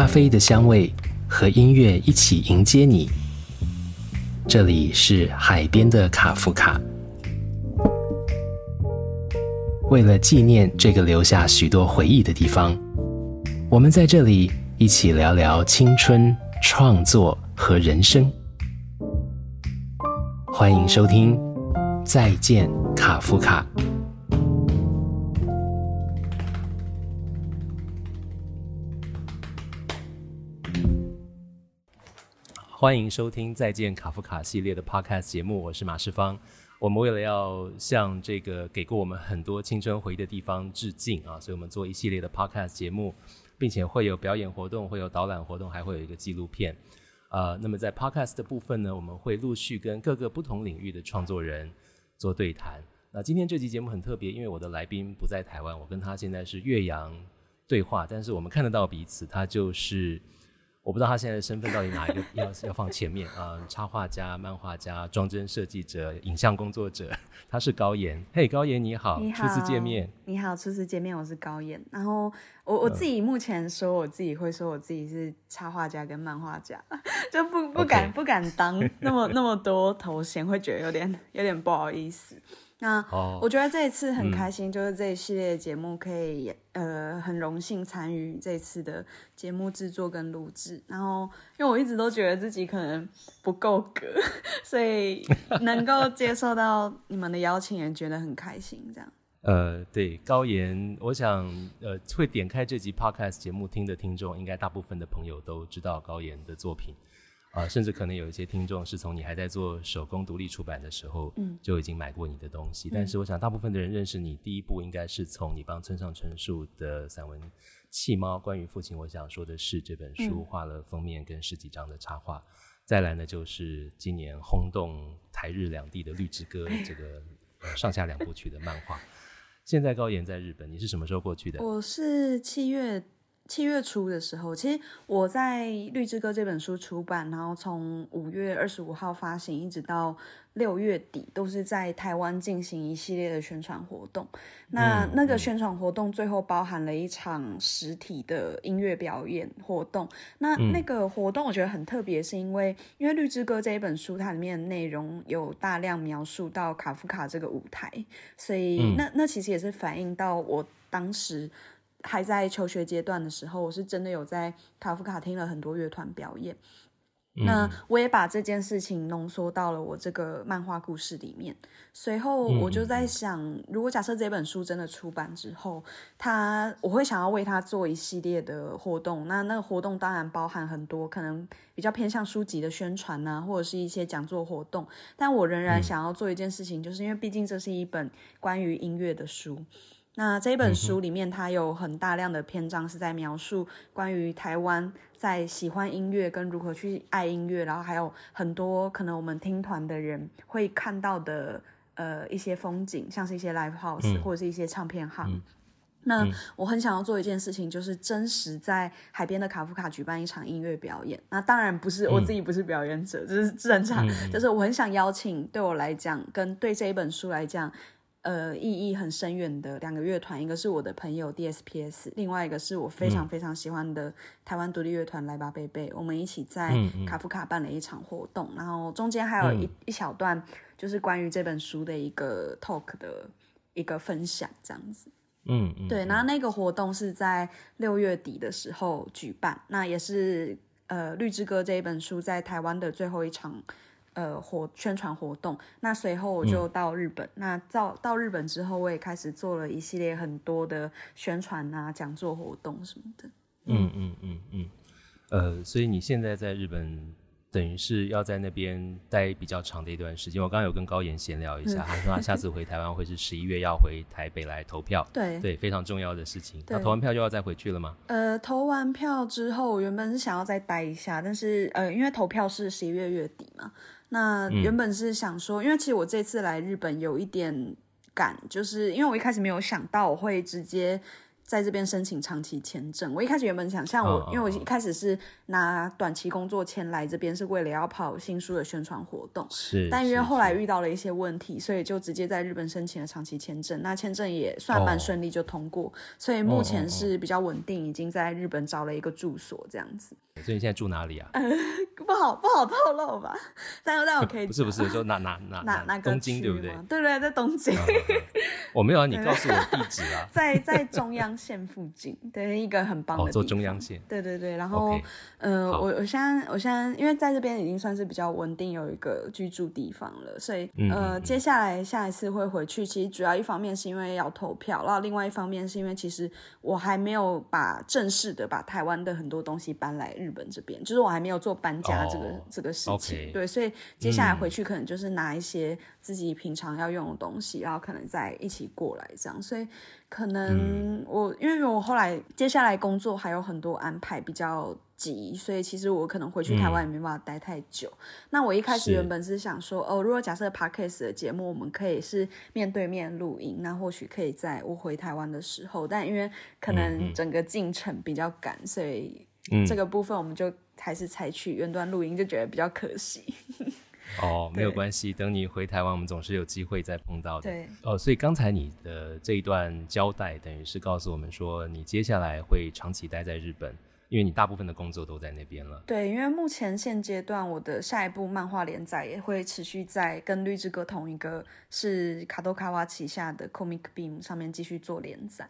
咖啡的香味和音乐一起迎接你。这里是海边的卡夫卡。为了纪念这个留下许多回忆的地方，我们在这里一起聊聊青春、创作和人生。欢迎收听《再见卡夫卡》。欢迎收听《再见卡夫卡》系列的 Podcast 节目，我是马世芳。我们为了要向这个给过我们很多青春回忆的地方致敬啊，所以我们做一系列的 Podcast 节目，并且会有表演活动，会有导览活动，还会有一个纪录片。啊，那么在 Podcast 的部分呢，我们会陆续跟各个不同领域的创作人做对谈。那今天这期节目很特别，因为我的来宾不在台湾，我跟他现在是岳阳对话，但是我们看得到彼此，他就是。我不知道他现在的身份到底哪一个要要放前面啊？插画家、漫画家、装帧设计者、影像工作者，他是高岩。嘿，高岩你好，你好，初次见面。你好，初次见面，我是高岩。然后我我自己目前说我自己会说我自己是插画家跟漫画家，就不不敢不敢当那么那么多头衔，会觉得有点有点不好意思。那我觉得这一次很开心，就是这一系列节目可以呃很荣幸参与这次的节目制作跟录制。然后因为我一直都觉得自己可能不够格，所以能够接受到你们的邀请，也觉得很开心。这样呃，对高岩，我想呃会点开这集 podcast 节目听的听众，应该大部分的朋友都知道高岩的作品。啊，甚至可能有一些听众是从你还在做手工独立出版的时候，嗯，就已经买过你的东西。但是我想，大部分的人认识你，第一步应该是从你帮村上春树的散文《弃猫》关于父亲，我想说的是这本书画了封面跟十几张的插画。再来呢，就是今年轰动台日两地的《绿之歌》这个上下两部曲的漫画。现在高岩在日本，你是什么时候过去的？我是七月。七月初的时候，其实我在《绿之歌》这本书出版，然后从五月二十五号发行，一直到六月底，都是在台湾进行一系列的宣传活动。那那个宣传活动最后包含了一场实体的音乐表演活动。那那个活动我觉得很特别，是因为因为《绿之歌》这一本书，它里面的内容有大量描述到卡夫卡这个舞台，所以那那其实也是反映到我当时。还在求学阶段的时候，我是真的有在卡夫卡听了很多乐团表演。那我也把这件事情浓缩到了我这个漫画故事里面。随后我就在想，如果假设这本书真的出版之后，他我会想要为他做一系列的活动。那那个活动当然包含很多可能比较偏向书籍的宣传呐，或者是一些讲座活动。但我仍然想要做一件事情，就是因为毕竟这是一本关于音乐的书。那这本书里面，它有很大量的篇章是在描述关于台湾在喜欢音乐跟如何去爱音乐，然后还有很多可能我们听团的人会看到的呃一些风景，像是一些 live house 或者是一些唱片行。那我很想要做一件事情，就是真实在海边的卡夫卡举办一场音乐表演。那当然不是我自己不是表演者，这是正常。就是我很想邀请对我来讲，跟对这一本书来讲。呃，意义很深远的两个乐团，一个是我的朋友 DSPS，另外一个是我非常非常喜欢的台湾独立乐团来吧贝贝。我们一起在卡夫卡办了一场活动，然后中间还有一一小段就是关于这本书的一个 talk 的一个分享，这样子。嗯嗯，对，然后那个活动是在六月底的时候举办，那也是呃《绿之歌》这一本书在台湾的最后一场。呃，活宣传活动，那随后我就到日本。那到到日本之后，我也开始做了一系列很多的宣传啊、讲座活动什么的。嗯嗯嗯嗯。呃，所以你现在在日本，等于是要在那边待比较长的一段时间。我刚刚有跟高岩闲聊一下，他说他下次回台湾会是十一月要回台北来投票。对对，非常重要的事情。那投完票就要再回去了吗？呃，投完票之后，我原本是想要再待一下，但是呃，因为投票是十一月月底嘛。那原本是想说，因为其实我这次来日本有一点赶，就是因为我一开始没有想到我会直接在这边申请长期签证。我一开始原本想像我，因为我一开始是拿短期工作签来这边，是为了要跑新书的宣传活动。是，但因为后来遇到了一些问题，所以就直接在日本申请了长期签证。那签证也算蛮顺利，就通过。所以目前是比较稳定，已经在日本找了一个住所这样子。所以你现在住哪里啊？不好不好透露吧？但但我可以不是不是就哪 哪哪哪哪东京对不对？对对，在东京。我没有啊，你 告诉我地址啊。在在中央线附近，对一个很棒的。哦，做中央线。对对对，然后嗯，我我现在我现在因为在这边已经算是比较稳定，有一个居住地方了，所以呃，接下来下一次会回去，其实主要一方面是因为要投票，然后另外一方面是因为其实我还没有把正式的把台湾的很多东西搬来日本这边，就是我还没有做搬家这个这个事情。对，所以接下来回去可能就是拿一些自己平常要用的东西，然后可能再一起过来这样，所以。可能我因为我后来接下来工作还有很多安排比较急，所以其实我可能回去台湾也没办法待太久。那我一开始原本是想说，哦，如果假设 podcast 的节目我们可以是面对面录音，那或许可以在我回台湾的时候。但因为可能整个进程比较赶，所以这个部分我们就还是采取远端录音，就觉得比较可惜。哦，没有关系，等你回台湾，我们总是有机会再碰到的。对，哦，所以刚才你的这一段交代，等于是告诉我们说，你接下来会长期待在日本，因为你大部分的工作都在那边了。对，因为目前现阶段，我的下一部漫画连载也会持续在跟绿之歌同一个是卡多卡瓦旗下的 Comic Beam 上面继续做连载。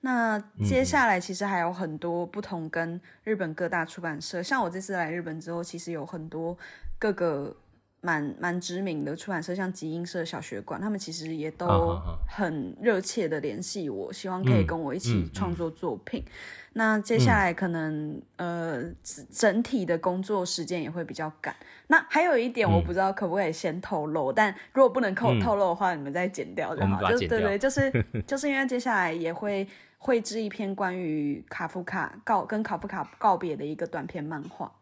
那接下来其实还有很多不同跟日本各大出版社，像我这次来日本之后，其实有很多各个。蛮蛮知名的出版社，像集英社、小学馆，他们其实也都很热切的联系我，希望可以跟我一起创作作品。那接下来可能呃整体的工作时间也会比较赶。那还有一点我不知道可不可以先透露，但如果不能透透露的话，你们再剪掉就好。就对对，就是 就是因为接下来也会绘制一篇关于卡夫卡告跟卡夫卡告别的一个短篇漫画。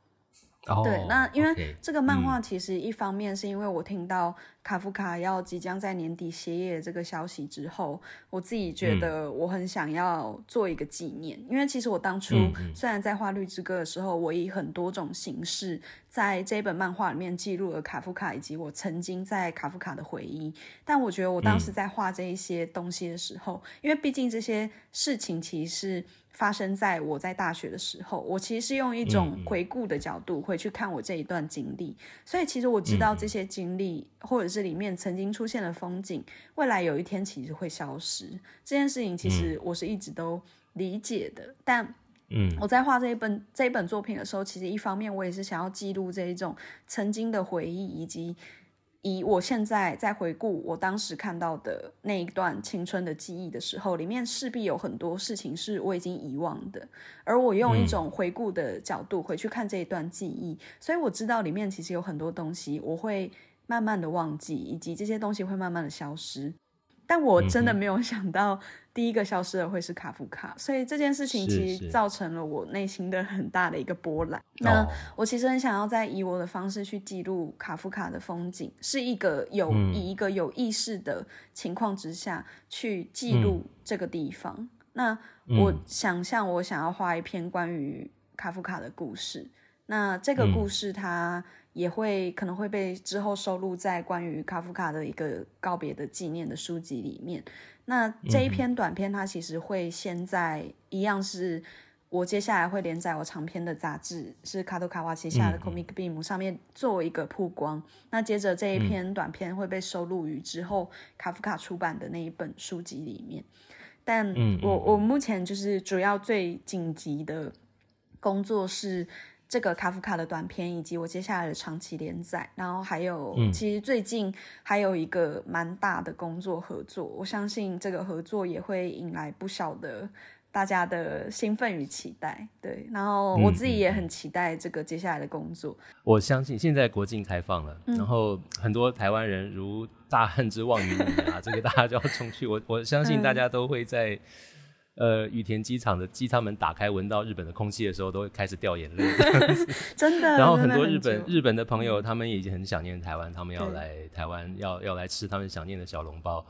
对，那因为这个漫画其实一方面是因为我听到卡夫卡要即将在年底歇业这个消息之后，我自己觉得我很想要做一个纪念。因为其实我当初虽然在画《绿之歌》的时候，我以很多种形式在这本漫画里面记录了卡夫卡以及我曾经在卡夫卡的回忆，但我觉得我当时在画这一些东西的时候，因为毕竟这些事情其实是。发生在我在大学的时候，我其实是用一种回顾的角度会去看我这一段经历，所以其实我知道这些经历或者是里面曾经出现的风景，未来有一天其实会消失。这件事情其实我是一直都理解的，但嗯，我在画这一本这一本作品的时候，其实一方面我也是想要记录这一种曾经的回忆以及。以我现在在回顾我当时看到的那一段青春的记忆的时候，里面势必有很多事情是我已经遗忘的，而我用一种回顾的角度回去看这一段记忆，所以我知道里面其实有很多东西我会慢慢的忘记，以及这些东西会慢慢的消失。但我真的没有想到，第一个消失的会是卡夫卡，所以这件事情其实造成了我内心的很大的一个波澜。那我其实很想要再以我的方式去记录卡夫卡的风景，是一个有以一个有意识的情况之下去记录这个地方。那我想象我想要画一篇关于卡夫卡的故事，那这个故事它。也会可能会被之后收录在关于卡夫卡的一个告别的纪念的书籍里面。那这一篇短篇，它其实会先在一样是我接下来会连载我长篇的杂志，是卡多卡瓦旗下的 Comic Beam 上面作为一个曝光。那接着这一篇短篇会被收录于之后卡夫卡出版的那一本书籍里面。但我我目前就是主要最紧急的工作是。这个卡夫卡的短片，以及我接下来的长期连载，然后还有，其实最近还有一个蛮大的工作合作，我相信这个合作也会引来不少的大家的兴奋与期待。对，然后我自己也很期待这个接下来的工作。我相信现在国境开放了，然后很多台湾人如大旱之望云雨啊，这个大家就要冲去。我我相信大家都会在。呃，羽田机场的机舱门打开，闻到日本的空气的时候，都会开始掉眼泪。真的。然后很多日本日本的朋友，他们已经很想念台湾，他们要来台湾，要要来吃他们想念的小笼包。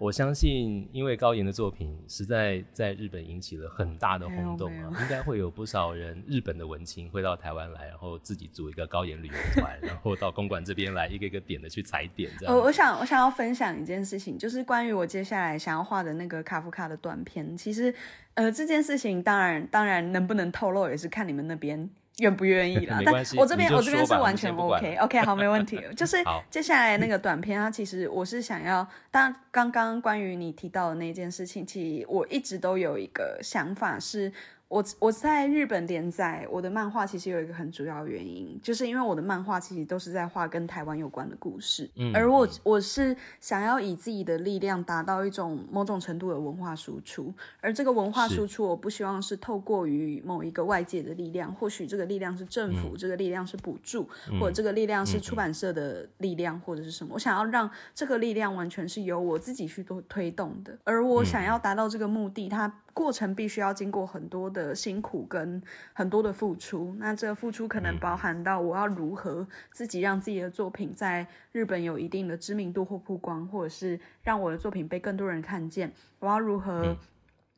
我相信，因为高岩的作品实在在日本引起了很大的轰动啊，应该会有不少人日本的文青会到台湾来，然后自己组一个高岩旅游团，然后到公馆这边来一个一个点的去踩点。这样，我我想我想要分享一件事情，就是关于我接下来想要画的那个卡夫卡的短片。其实，呃，这件事情当然当然能不能透露也是看你们那边。愿不愿意啦？但我这边我这边是完全 OK OK 好没问题。就是接下来那个短片，它其实我是想要，当刚刚关于你提到的那件事情，其实我一直都有一个想法是。我我在日本连载我的漫画，其实有一个很主要原因，就是因为我的漫画其实都是在画跟台湾有关的故事，嗯，而我我是想要以自己的力量达到一种某种程度的文化输出，而这个文化输出，我不希望是透过于某一个外界的力量，或许这个力量是政府，这个力量是补助，或者这个力量是出版社的力量，或者是什么，我想要让这个力量完全是由我自己去做推动的，而我想要达到这个目的，它。过程必须要经过很多的辛苦跟很多的付出，那这个付出可能包含到我要如何自己让自己的作品在日本有一定的知名度或曝光，或者是让我的作品被更多人看见，我要如何？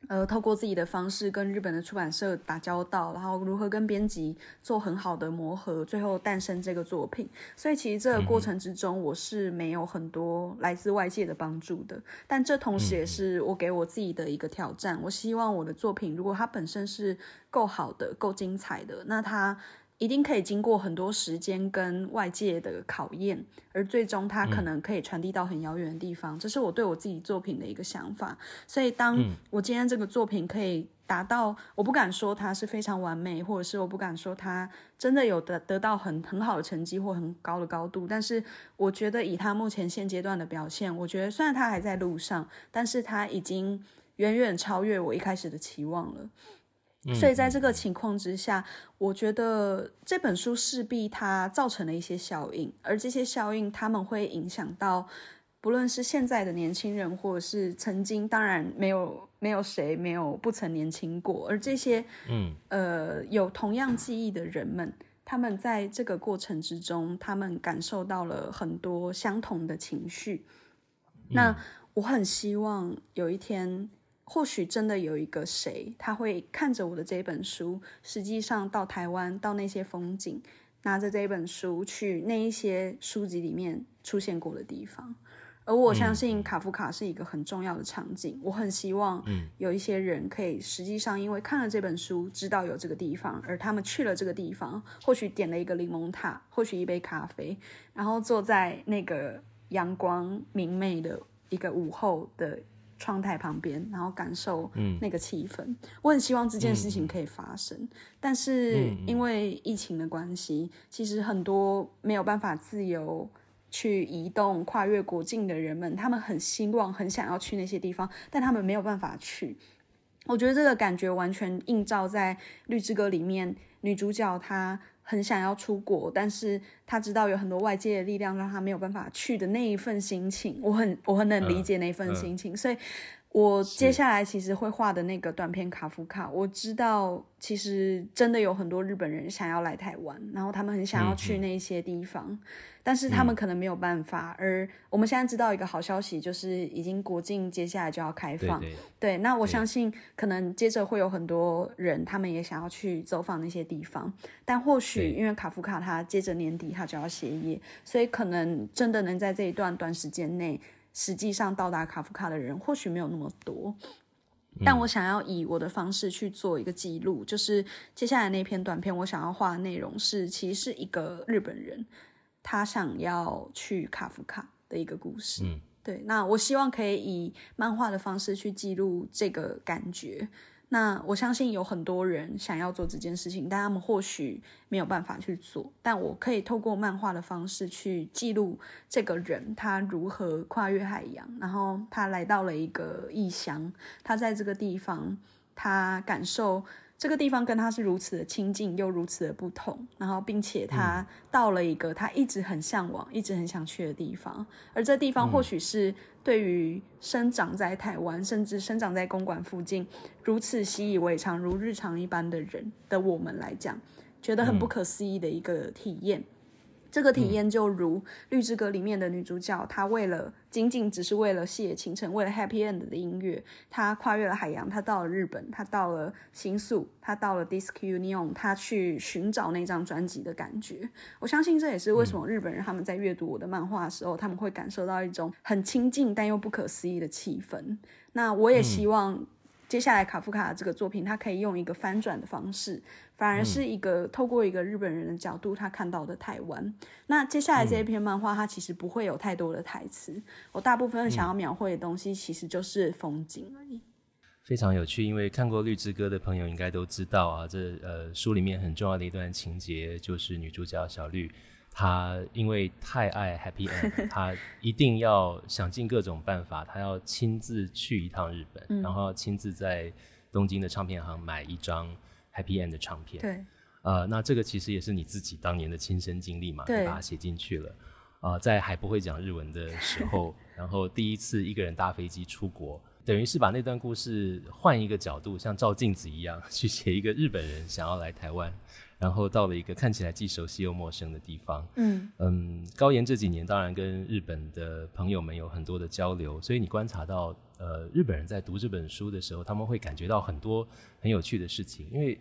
呃，透过自己的方式跟日本的出版社打交道，然后如何跟编辑做很好的磨合，最后诞生这个作品。所以其实这个过程之中，我是没有很多来自外界的帮助的。但这同时也是我给我自己的一个挑战。我希望我的作品，如果它本身是够好的、够精彩的，那它。一定可以经过很多时间跟外界的考验，而最终它可能可以传递到很遥远的地方。这是我对我自己作品的一个想法。所以，当我今天这个作品可以达到，我不敢说它是非常完美，或者是我不敢说它真的有得得到很很好的成绩或很高的高度。但是，我觉得以它目前现阶段的表现，我觉得虽然它还在路上，但是它已经远远超越我一开始的期望了。所以在这个情况之下，我觉得这本书势必它造成了一些效应，而这些效应他们会影响到，不论是现在的年轻人，或者是曾经，当然没有没有谁没有不曾年轻过，而这些嗯呃有同样记忆的人们，他们在这个过程之中，他们感受到了很多相同的情绪。那我很希望有一天。或许真的有一个谁，他会看着我的这本书，实际上到台湾，到那些风景，拿着这本书去那一些书籍里面出现过的地方。而我相信卡夫卡是一个很重要的场景。我很希望有一些人可以实际上因为看了这本书，知道有这个地方，而他们去了这个地方，或许点了一个柠檬塔，或许一杯咖啡，然后坐在那个阳光明媚的一个午后的。窗台旁边，然后感受那个气氛。我很希望这件事情可以发生，但是因为疫情的关系，其实很多没有办法自由去移动、跨越国境的人们，他们很希望、很想要去那些地方，但他们没有办法去。我觉得这个感觉完全映照在《绿之歌》里面，女主角她。很想要出国，但是他知道有很多外界的力量让他没有办法去的那一份心情，我很我很能理解那一份心情，所以。我接下来其实会画的那个短片卡夫卡，我知道其实真的有很多日本人想要来台湾，然后他们很想要去那些地方，但是他们可能没有办法。而我们现在知道一个好消息，就是已经国境接下来就要开放。对，那我相信可能接着会有很多人，他们也想要去走访那些地方，但或许因为卡夫卡他接着年底他就要歇业，所以可能真的能在这一段短时间内。实际上到达卡夫卡的人或许没有那么多，但我想要以我的方式去做一个记录，就是接下来那篇短片，我想要画的内容是，其实是一个日本人他想要去卡夫卡的一个故事。嗯，对，那我希望可以以漫画的方式去记录这个感觉。那我相信有很多人想要做这件事情，但他们或许没有办法去做。但我可以透过漫画的方式去记录这个人他如何跨越海洋，然后他来到了一个异乡，他在这个地方，他感受。这个地方跟他是如此的亲近，又如此的不同，然后并且他到了一个他一直很向往、一直很想去的地方，而这地方或许是对于生长在台湾，甚至生长在公馆附近如此习以为常、如日常一般的人的我们来讲，觉得很不可思议的一个体验。这个体验就如《绿之歌》里面的女主角，她为了仅仅只是为了细野晴臣，为了 Happy End 的音乐，她跨越了海洋，她到了日本，她到了新宿，她到了 Disc Union，她去寻找那张专辑的感觉。我相信这也是为什么日本人他们在阅读我的漫画的时候，他们会感受到一种很亲近但又不可思议的气氛。那我也希望。接下来卡夫卡的这个作品，他可以用一个翻转的方式，反而是一个透过一个日本人的角度，他看到的台湾。那接下来这一篇漫画，它其实不会有太多的台词，我大部分想要描绘的东西，其实就是风景而已。非常有趣，因为看过《绿之歌》的朋友应该都知道啊，这呃书里面很重要的一段情节，就是女主角小绿。他因为太爱 Happy End，他一定要想尽各种办法，他要亲自去一趟日本，然后亲自在东京的唱片行买一张 Happy End 的唱片。对，呃，那这个其实也是你自己当年的亲身经历嘛，你把它写进去了。啊，在还不会讲日文的时候，然后第一次一个人搭飞机出国，等于是把那段故事换一个角度，像照镜子一样去写一个日本人想要来台湾。然后到了一个看起来既熟悉又陌生的地方。嗯嗯，高岩这几年当然跟日本的朋友们有很多的交流，所以你观察到，呃，日本人在读这本书的时候，他们会感觉到很多很有趣的事情。因为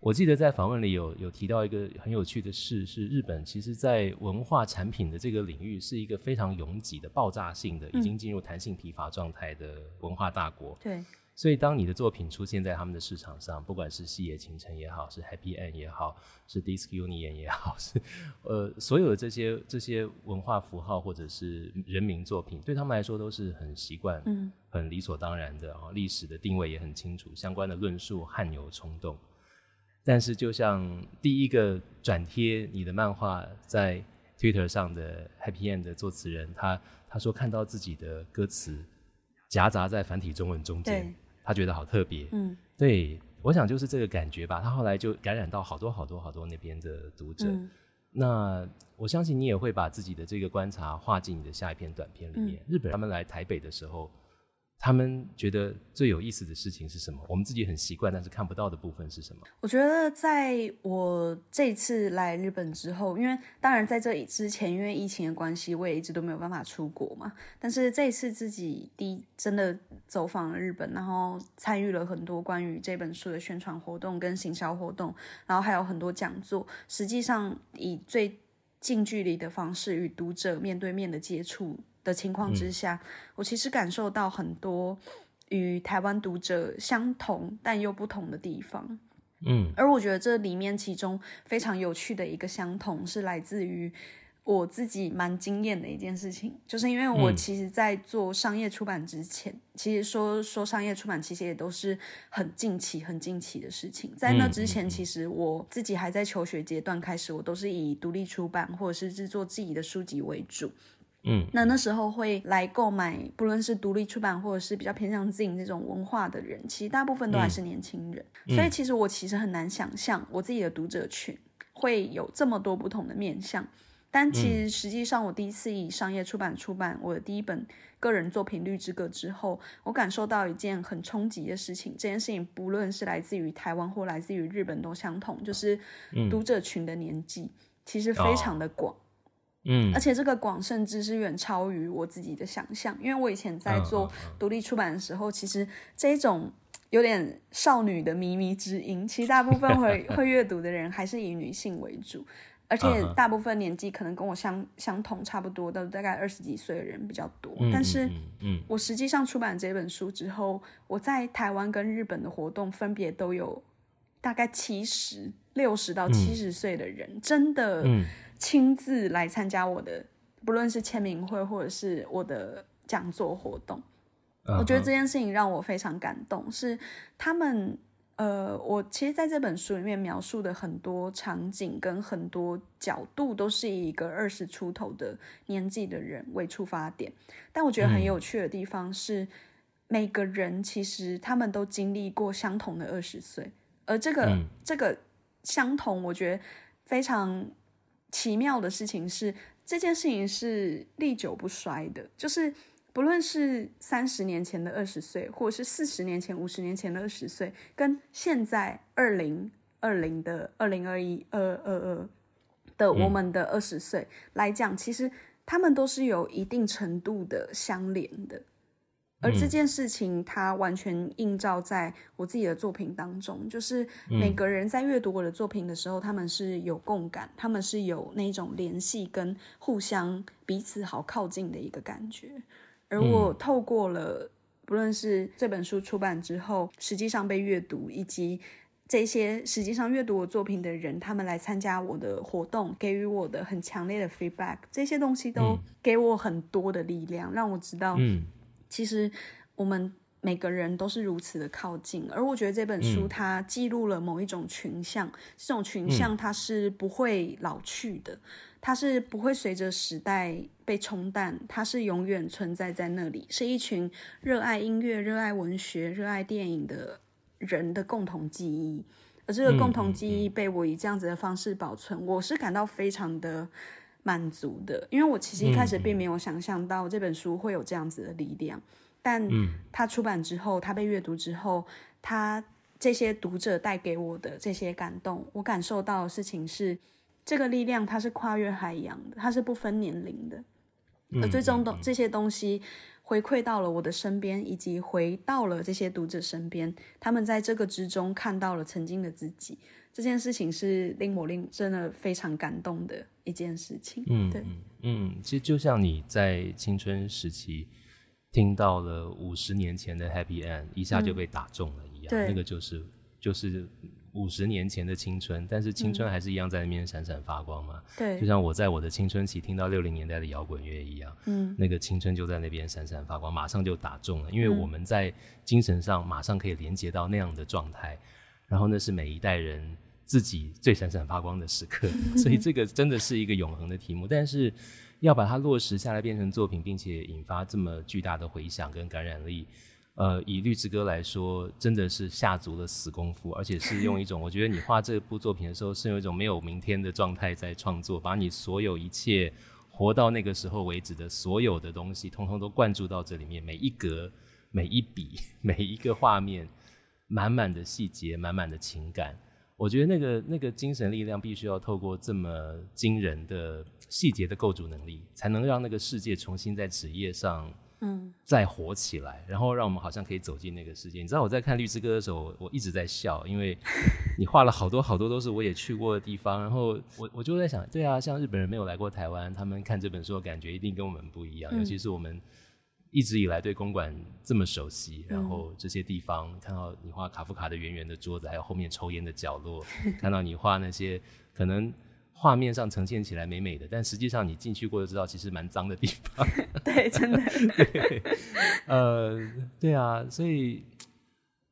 我记得在访问里有有提到一个很有趣的事，是日本其实在文化产品的这个领域是一个非常拥挤的、爆炸性的，已经进入弹性疲乏状态的文化大国。对。所以，当你的作品出现在他们的市场上，不管是细野晴臣也好，是 Happy End 也好，是 Disc Union 也好，是呃，所有的这些这些文化符号或者是人民作品，对他们来说都是很习惯、嗯，很理所当然的啊。历史的定位也很清楚，相关的论述汗牛充栋。但是，就像第一个转贴你的漫画在 Twitter 上的 Happy End 的作词人，他他说看到自己的歌词夹杂在繁体中文中间。他觉得好特别，嗯，对，我想就是这个感觉吧。他后来就感染到好多好多好多那边的读者。那我相信你也会把自己的这个观察画进你的下一篇短片里面。日本他们来台北的时候。他们觉得最有意思的事情是什么？我们自己很习惯，但是看不到的部分是什么？我觉得在我这次来日本之后，因为当然在这之前，因为疫情的关系，我也一直都没有办法出国嘛。但是这一次自己第真的走访了日本，然后参与了很多关于这本书的宣传活动跟行销活动，然后还有很多讲座。实际上以最近距离的方式与读者面对面的接触。的情况之下，我其实感受到很多与台湾读者相同但又不同的地方。嗯，而我觉得这里面其中非常有趣的一个相同，是来自于我自己蛮惊艳的一件事情，就是因为我其实，在做商业出版之前，其实说说商业出版，其实也都是很近期、很近期的事情。在那之前，其实我自己还在求学阶段开始，我都是以独立出版或者是制作自己的书籍为主。嗯，那那时候会来购买，不论是独立出版或者是比较偏向 Zine 这种文化的人，其实大部分都还是年轻人。所以其实我其实很难想象我自己的读者群会有这么多不同的面向。但其实实际上，我第一次以商业出版出版我的第一本个人作品《绿之歌》之后，我感受到一件很冲击的事情。这件事情不论是来自于台湾或来自于日本都相同，就是读者群的年纪其实非常的广。嗯，而且这个广甚至是远超于我自己的想象，因为我以前在做独立出版的时候，其实这种有点少女的靡靡之音，其实大部分会 会阅读的人还是以女性为主，而且大部分年纪可能跟我相相同差不多的，大概二十几岁的人比较多。但是，嗯，我实际上出版这本书之后，我在台湾跟日本的活动分别都有大概七十六十到七十岁的人，真的。亲自来参加我的，不论是签名会或者是我的讲座活动，我觉得这件事情让我非常感动。是他们，呃，我其实在这本书里面描述的很多场景跟很多角度，都是以一个二十出头的年纪的人为出发点。但我觉得很有趣的地方是，每个人其实他们都经历过相同的二十岁，而这个这个相同，我觉得非常。奇妙的事情是，这件事情是历久不衰的。就是不论是三十年前的二十岁，或者是四十年前、五十年前的二十岁，跟现在二零二零的二零二一、二二二的我们的二十岁来讲，其实他们都是有一定程度的相连的。而这件事情，它完全映照在我自己的作品当中，就是每个人在阅读我的作品的时候，他们是有共感，他们是有那种联系跟互相彼此好靠近的一个感觉。而我透过了，不论是这本书出版之后，实际上被阅读，以及这些实际上阅读我作品的人，他们来参加我的活动，给予我的很强烈的 feedback，这些东西都给我很多的力量，让我知道。其实我们每个人都是如此的靠近，而我觉得这本书它记录了某一种群像，这种群像它是不会老去的，它是不会随着时代被冲淡，它是永远存在在那里，是一群热爱音乐、热爱文学、热爱电影的人的共同记忆，而这个共同记忆被我以这样子的方式保存，我是感到非常的。满足的，因为我其实一开始并没有想象到这本书会有这样子的力量，但它出版之后，它被阅读之后，它这些读者带给我的这些感动，我感受到的事情是，这个力量它是跨越海洋的，它是不分年龄的，而最终的这些东西回馈到了我的身边，以及回到了这些读者身边，他们在这个之中看到了曾经的自己。这件事情是令我令真的非常感动的一件事情。嗯，对，嗯，其实就像你在青春时期听到了五十年前的 Happy End，一下就被打中了一样。对，那个就是就是五十年前的青春，但是青春还是一样在那边闪闪发光嘛。对，就像我在我的青春期听到六零年代的摇滚乐一样，嗯，那个青春就在那边闪闪发光，马上就打中了，因为我们在精神上马上可以连接到那样的状态，然后那是每一代人。自己最闪闪发光的时刻，所以这个真的是一个永恒的题目。但是要把它落实下来变成作品，并且引发这么巨大的回响跟感染力，呃，以绿之歌来说，真的是下足了死功夫，而且是用一种我觉得你画这部作品的时候，是用一种没有明天的状态在创作，把你所有一切活到那个时候为止的所有的东西，通通都灌注到这里面，每一格、每一笔、每一个画面，满满的细节，满满的情感。我觉得那个那个精神力量必须要透过这么惊人的细节的构筑能力，才能让那个世界重新在纸页上，嗯，再活起来，然后让我们好像可以走进那个世界。你知道我在看《绿之歌》的时候，我一直在笑，因为 你画了好多好多都是我也去过的地方，然后我我就在想，对啊，像日本人没有来过台湾，他们看这本书的感觉一定跟我们不一样，尤其是我们。一直以来对公馆这么熟悉，然后这些地方看到你画卡夫卡的圆圆的桌子，还有后面抽烟的角落，看到你画那些可能画面上呈现起来美美的，但实际上你进去过就知道，其实蛮脏的地方。对，真的。对呃，对啊，所以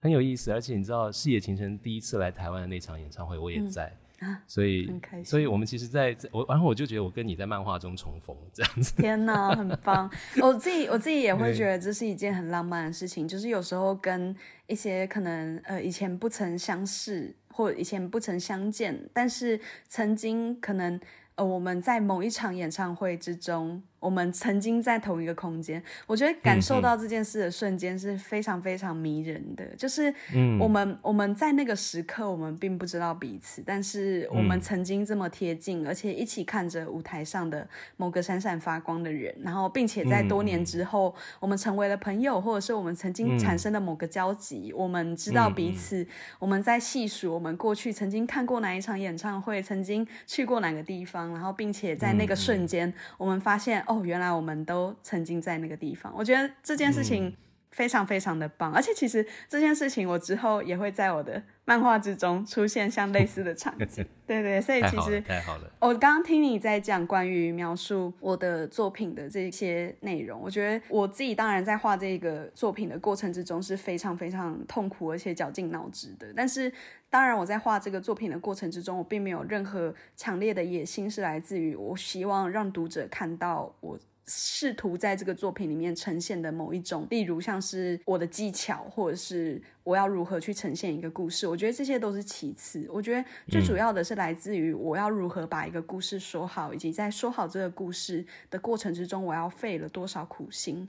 很有意思。而且你知道，视野情深第一次来台湾的那场演唱会，我也在。所以，所以我们其实在我，然后我就觉得我跟你在漫画中重逢这样子。天哪，很棒！我自己我自己也会觉得这是一件很浪漫的事情，就是有时候跟一些可能呃以前不曾相识或以前不曾相见，但是曾经可能呃我们在某一场演唱会之中。我们曾经在同一个空间，我觉得感受到这件事的瞬间是非常非常迷人的。就是我们我们在那个时刻，我们并不知道彼此，但是我们曾经这么贴近，而且一起看着舞台上的某个闪闪发光的人，然后并且在多年之后，我们成为了朋友，或者是我们曾经产生的某个交集。我们知道彼此，我们在细数我们过去曾经看过哪一场演唱会，曾经去过哪个地方，然后并且在那个瞬间，我们发现。哦，原来我们都曾经在那个地方。我觉得这件事情非常非常的棒，而且其实这件事情我之后也会在我的漫画之中出现像类似的场景。对对，所以其实太好了。我刚刚听你在讲关于描述我的作品的这些内容，我觉得我自己当然在画这个作品的过程之中是非常非常痛苦而且绞尽脑汁的，但是。当然，我在画这个作品的过程之中，我并没有任何强烈的野心，是来自于我希望让读者看到我试图在这个作品里面呈现的某一种，例如像是我的技巧，或者是我要如何去呈现一个故事。我觉得这些都是其次，我觉得最主要的是来自于我要如何把一个故事说好，以及在说好这个故事的过程之中，我要费了多少苦心。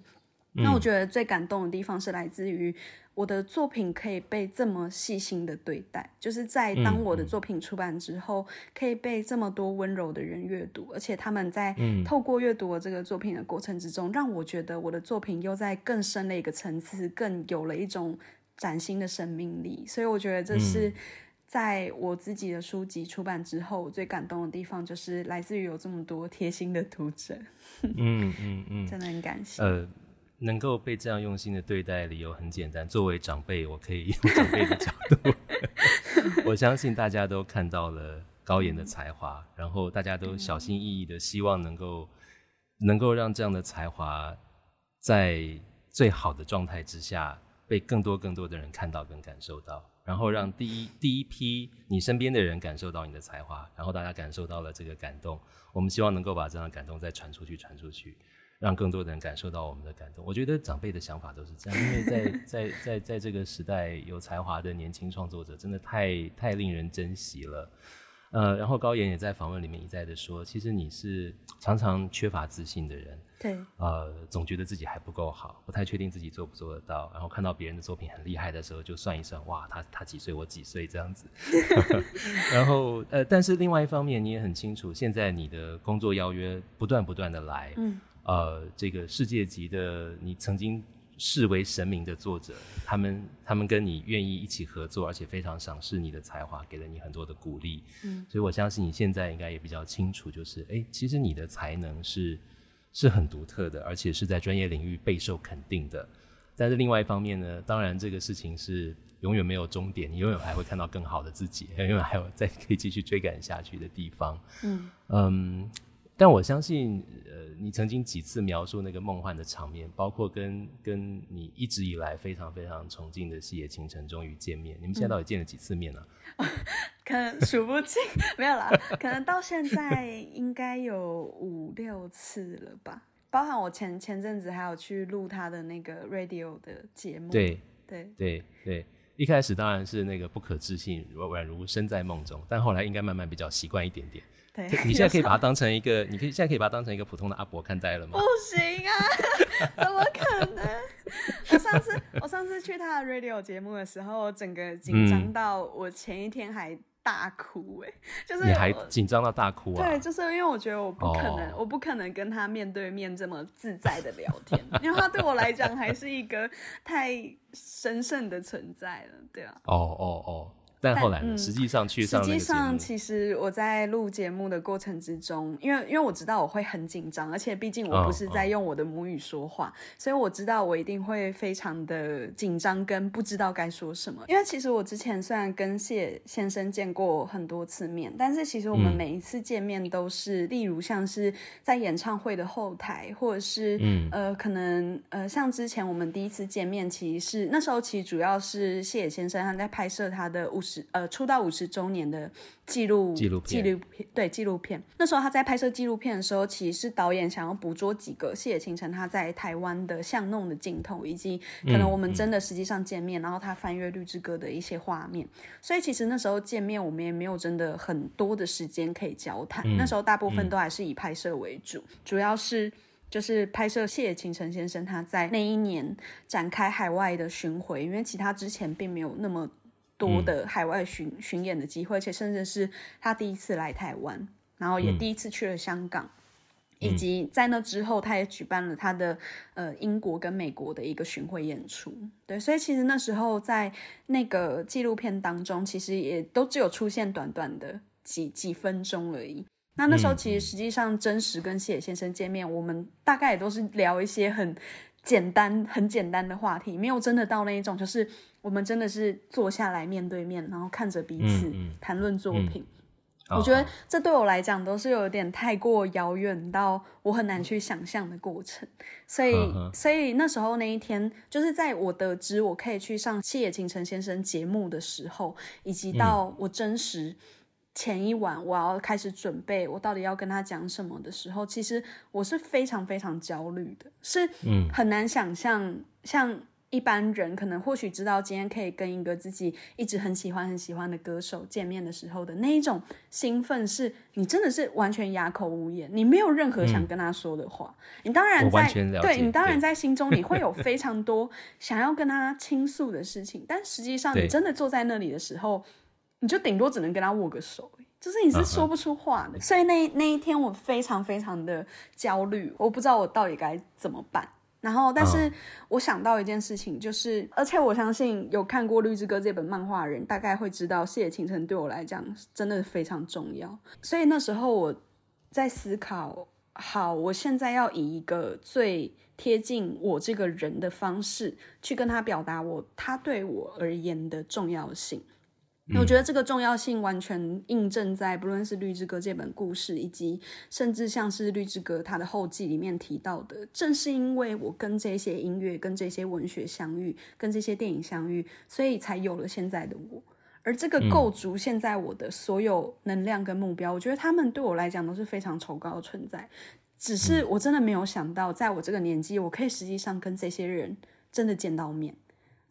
那我觉得最感动的地方是来自于我的作品可以被这么细心的对待，就是在当我的作品出版之后，可以被这么多温柔的人阅读，而且他们在透过阅读我这个作品的过程之中，让我觉得我的作品又在更深的一个层次，更有了一种崭新的生命力。所以我觉得这是在我自己的书籍出版之后最感动的地方，就是来自于有这么多贴心的读者。嗯嗯嗯，真的很感谢。能够被这样用心的对待，理由很简单。作为长辈，我可以用长辈的角度，我相信大家都看到了高岩的才华，然后大家都小心翼翼的希望能够能够让这样的才华在最好的状态之下，被更多更多的人看到跟感受到，然后让第一第一批你身边的人感受到你的才华，然后大家感受到了这个感动。我们希望能够把这样的感动再传出去，传出去。让更多的人感受到我们的感动。我觉得长辈的想法都是这样，因为在 在在在这个时代，有才华的年轻创作者真的太太令人珍惜了。呃，然后高岩也在访问里面一再的说，其实你是常常缺乏自信的人，对，呃，总觉得自己还不够好，不太确定自己做不做得到。然后看到别人的作品很厉害的时候，就算一算，哇，他他几岁，我几岁这样子。然后呃，但是另外一方面，你也很清楚，现在你的工作邀约不断不断的来，嗯。呃，这个世界级的你曾经视为神明的作者，他们他们跟你愿意一起合作，而且非常赏识你的才华，给了你很多的鼓励。嗯，所以我相信你现在应该也比较清楚，就是哎，其实你的才能是是很独特的，而且是在专业领域备受肯定的。但是另外一方面呢，当然这个事情是永远没有终点，你永远还会看到更好的自己，永远还有再可以继续追赶下去的地方。嗯嗯。但我相信，呃，你曾经几次描述那个梦幻的场面，包括跟跟你一直以来非常非常崇敬的细野晴臣终于见面，你们现在到底见了几次面呢？可能数不清，没有啦，可能到现在应该有五六次了吧，包含我前前阵子还有去录他的那个 radio 的节目。对对对对，一开始当然是那个不可置信，宛如身在梦中，但后来应该慢慢比较习惯一点点。对，你现在可以把它当成一个，你可以现在可以把它当成一个普通的阿伯看待了吗？不行啊，怎么可能？我上次我上次去他的 radio 节目的时候，整个紧张到我前一天还大哭哎，就是你还紧张到大哭啊？对，就是因为我觉得我不可能，我不可能跟他面对面这么自在的聊天，因为他对我来讲还是一个太神圣的存在了，对啊。哦哦哦。但后来呢？实际上去上实际上，其实我在录节目的过程之中，因为因为我知道我会很紧张，而且毕竟我不是在用我的母语说话，所以我知道我一定会非常的紧张，跟不知道该说什么。因为其实我之前虽然跟谢先生见过很多次面，但是其实我们每一次见面都是，例如像是在演唱会的后台，或者是嗯呃，可能呃，像之前我们第一次见面，其实是那时候其实主要是谢野先生他在拍摄他的五十。呃，出道五十周年的记录纪录纪录片，对纪录片。那时候他在拍摄纪录片的时候，其实是导演想要捕捉几个谢野晴臣他在台湾的巷弄的镜头，以及可能我们真的实际上见面，然后他翻阅绿之歌的一些画面。所以其实那时候见面，我们也没有真的很多的时间可以交谈。那时候大部分都还是以拍摄为主，主要是就是拍摄谢野晴臣先生他在那一年展开海外的巡回，因为其他之前并没有那么。多的海外巡巡演的机会，而且甚至是他第一次来台湾，然后也第一次去了香港，以及在那之后，他也举办了他的呃英国跟美国的一个巡回演出。对，所以其实那时候在那个纪录片当中，其实也都只有出现短短的几几分钟而已。那那时候其实实际上真实跟谢野先生见面，我们大概也都是聊一些很简单、很简单的话题，没有真的到那一种就是。我们真的是坐下来面对面，然后看着彼此谈论作品。我觉得这对我来讲都是有点太过遥远到我很难去想象的过程。所以，所以那时候那一天，就是在我得知我可以去上七野晴臣先生节目的时候，以及到我真实前一晚我要开始准备我到底要跟他讲什么的时候，其实我是非常非常焦虑的，是很难想象像。一般人可能或许知道今天可以跟一个自己一直很喜欢很喜欢的歌手见面的时候的那一种兴奋，是你真的是完全哑口无言，你没有任何想跟他说的话。你当然在对你当然在心中你会有 非常多想要跟他倾诉的事情，但实际上你真的坐在那里的时候，你就顶多只能跟他握个手，就是你是说不出话的。所以那那一天我非常非常的焦虑，我不知道我到底该怎么办。然后，但是我想到一件事情，就是，而且我相信有看过《绿之歌》这本漫画的人，大概会知道《谢倾城》对我来讲真的非常重要。所以那时候我在思考，好，我现在要以一个最贴近我这个人的方式，去跟他表达我他对我而言的重要性。我觉得这个重要性完全印证在不论是《绿之歌》这本故事，以及甚至像是《绿之歌》它的后记里面提到的，正是因为我跟这些音乐、跟这些文学相遇、跟这些电影相遇，所以才有了现在的我。而这个构筑现在我的所有能量跟目标，我觉得他们对我来讲都是非常崇高的存在。只是我真的没有想到，在我这个年纪，我可以实际上跟这些人真的见到面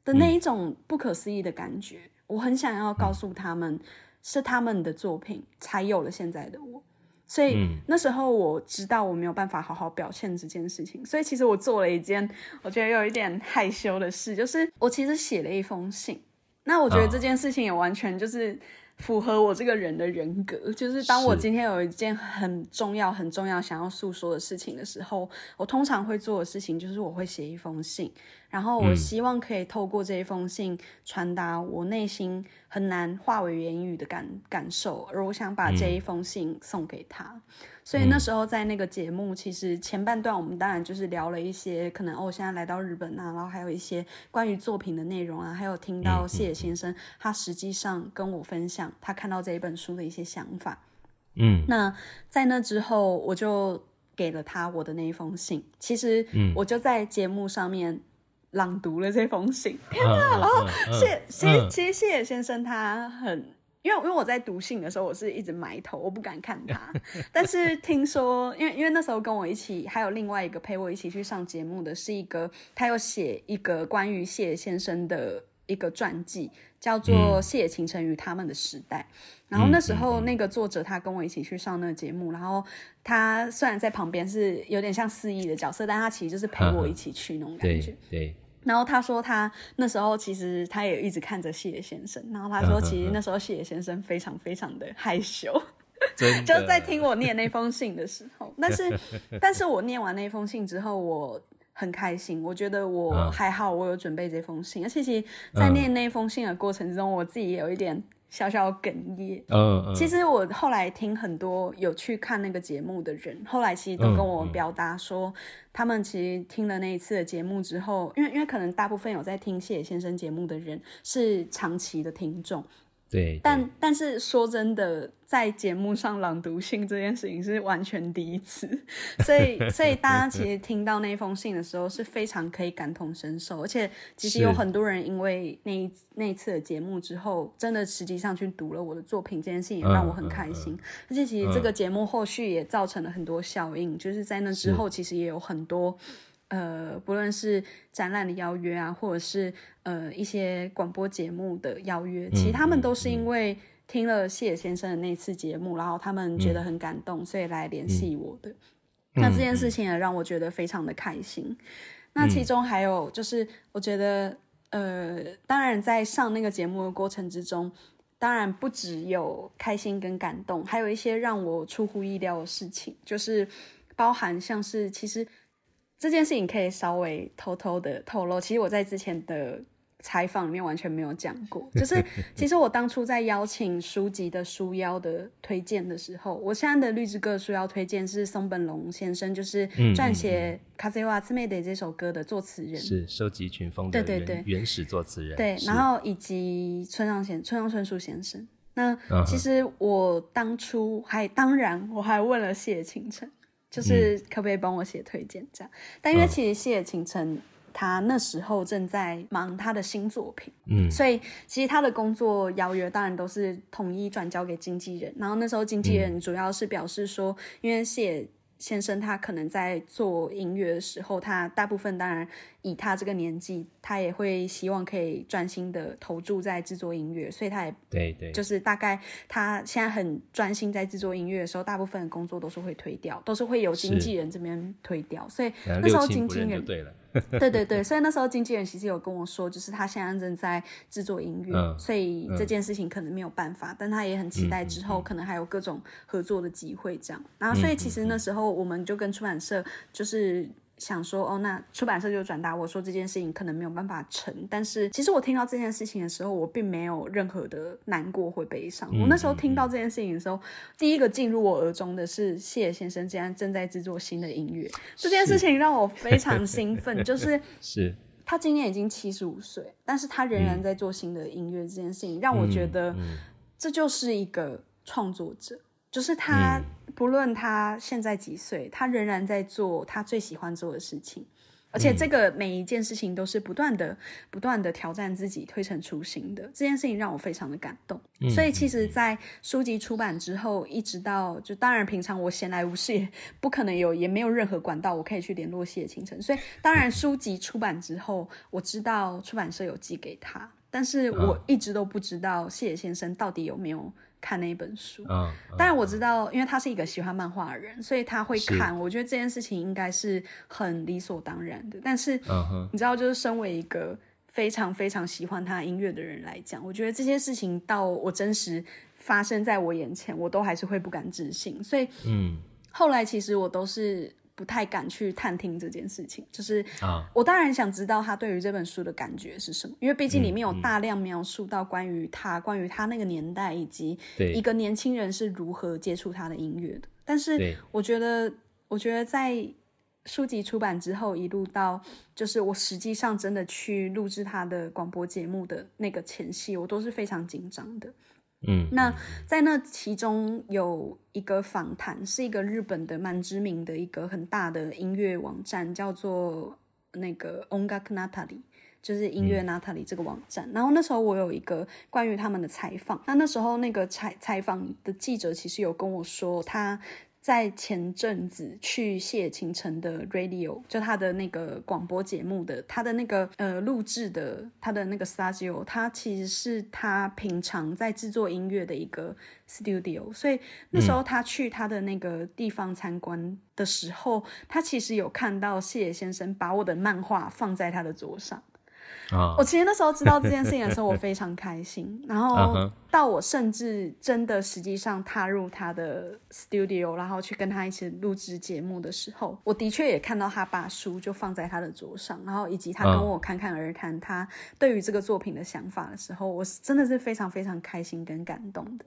的那一种不可思议的感觉。我很想要告诉他们，是他们的作品才有了现在的我，所以那时候我知道我没有办法好好表现这件事情，所以其实我做了一件我觉得有一点害羞的事，就是我其实写了一封信。那我觉得这件事情也完全就是符合我这个人的人格，就是当我今天有一件很重要、很重要想要诉说的事情的时候，我通常会做的事情就是我会写一封信。然后我希望可以透过这一封信传达我内心很难化为言语的感感受，而我想把这一封信送给他。所以那时候在那个节目，其实前半段我们当然就是聊了一些可能哦，现在来到日本啊，然后还有一些关于作品的内容啊，还有听到谢野先生他实际上跟我分享他看到这一本书的一些想法。嗯，那在那之后，我就给了他我的那一封信。其实，我就在节目上面。朗读了这封信，天哪！然后 谢谢，其实谢野先生他很，因为因为我在读信的时候，我是一直埋头，我不敢看他。但是听说，因为因为那时候跟我一起还有另外一个陪我一起去上节目的是一个，他有写一个关于谢先生的一个传记，叫做《谢野晴臣与他们的时代》。然后那时候那个作者他跟我一起去上那个节目，然后他虽然在旁边是有点像司仪的角色，但他其实就是陪我一起去那种感觉。对。然后他说，他那时候其实他也一直看着谢野先生。然后他说，其实那时候谢野先生非常非常的害羞，就在听我念那封信的时候。但是，但是我念完那封信之后，我很开心。我觉得我还好，我有准备这封信。而且，其实，在念那封信的过程中，我自己也有一点。小小哽咽。嗯，其实我后来听很多有去看那个节目的人，后来其实都跟我表达说，他们其实听了那一次的节目之后，因为因为可能大部分有在听谢先生节目的人是长期的听众。对，但但是说真的，在节目上朗读信这件事情是完全第一次，所以所以大家其实 听到那封信的时候是非常可以感同身受，而且其实有很多人因为那一那一次的节目之后，真的实际上去读了我的作品，这件事情也让我很开心。而且其实这个节目后续也造成了很多效应，就是在那之后，其实也有很多。呃，不论是展览的邀约啊，或者是呃一些广播节目的邀约，其实他们都是因为听了谢先生的那次节目，然后他们觉得很感动，所以来联系我的。那这件事情也让我觉得非常的开心。那其中还有就是，我觉得呃，当然在上那个节目的过程之中，当然不只有开心跟感动，还有一些让我出乎意料的事情，就是包含像是其实。这件事情可以稍微偷偷的透露，其实我在之前的采访里面完全没有讲过。就是 其实我当初在邀请书籍的书腰的推荐的时候，我现在的绿之歌书腰推荐是松本龙先生，就是撰写《卡塞瓦兹梅德》这首歌的作词人，是收集群风的对对对原始作词人。对，然后以及村上先村上春树先生。那其实我当初还当然我还问了谢青城。就是可不可以帮我写推荐这样？但因为其实谢晴晨他那时候正在忙他的新作品，嗯，所以其实他的工作邀约当然都是统一转交给经纪人。然后那时候经纪人主要是表示说，因为谢先生他可能在做音乐的时候，他大部分当然以他这个年纪，他也会希望可以专心的投注在制作音乐，所以他也对对，就是大概他现在很专心在制作音乐的时候，大部分的工作都是会推掉，都是会有经纪人这边推掉，所以那时候经纪人对了。对对对，所以那时候经纪人其实有跟我说，就是他现在正在制作音乐，所以这件事情可能没有办法，但他也很期待之后可能还有各种合作的机会这样。然后，所以其实那时候我们就跟出版社就是。想说哦，那出版社就转达我说这件事情可能没有办法成，但是其实我听到这件事情的时候，我并没有任何的难过或悲伤。我那时候听到这件事情的时候，第一个进入我耳中的是谢先生竟然正在制作新的音乐，这件事情让我非常 兴奋。就是 是他今年已经七十五岁，但是他仍然在做新的音乐，这件事情让我觉得这就是一个创作者。就是他，不论他现在几岁，他仍然在做他最喜欢做的事情，而且这个每一件事情都是不断的、不断的挑战自己、推陈出新的。这件事情让我非常的感动。所以，其实，在书籍出版之后，一直到就当然，平常我闲来无事，也不可能有，也没有任何管道我可以去联络谢清晨。所以，当然，书籍出版之后，我知道出版社有寄给他，但是我一直都不知道谢先生到底有没有。看那一本书，嗯，当然我知道，因为他是一个喜欢漫画的人，所以他会看。我觉得这件事情应该是很理所当然的。但是，你知道，就是身为一个非常非常喜欢他音乐的人来讲，我觉得这些事情到我真实发生在我眼前，我都还是会不敢置信。所以，嗯，后来其实我都是。不太敢去探听这件事情，就是我当然想知道他对于这本书的感觉是什么，因为毕竟里面有大量描述到关于他、关于他那个年代以及一个年轻人是如何接触他的音乐的。但是我觉得，我觉得在书籍出版之后，一路到就是我实际上真的去录制他的广播节目的那个前戏，我都是非常紧张的。嗯，那在那其中有一个访谈，是一个日本的蛮知名的一个很大的音乐网站，叫做那个 Ongak Natali，就是音乐 Natali 这个网站。然后那时候我有一个关于他们的采访，那那时候那个采采访的记者其实有跟我说他。在前阵子去谢清晨的 radio，就他的那个广播节目的，他的那个呃录制的他的那个 studio，他其实是他平常在制作音乐的一个 studio，所以那时候他去他的那个地方参观的时候，他其实有看到谢先生把我的漫画放在他的桌上。我其实那时候知道这件事情的时候，我非常开心。然后到我甚至真的实际上踏入他的 studio，然后去跟他一起录制节目的时候，我的确也看到他把书就放在他的桌上，然后以及他跟我侃侃而谈他对于这个作品的想法的时候，我真的是非常非常开心跟感动的。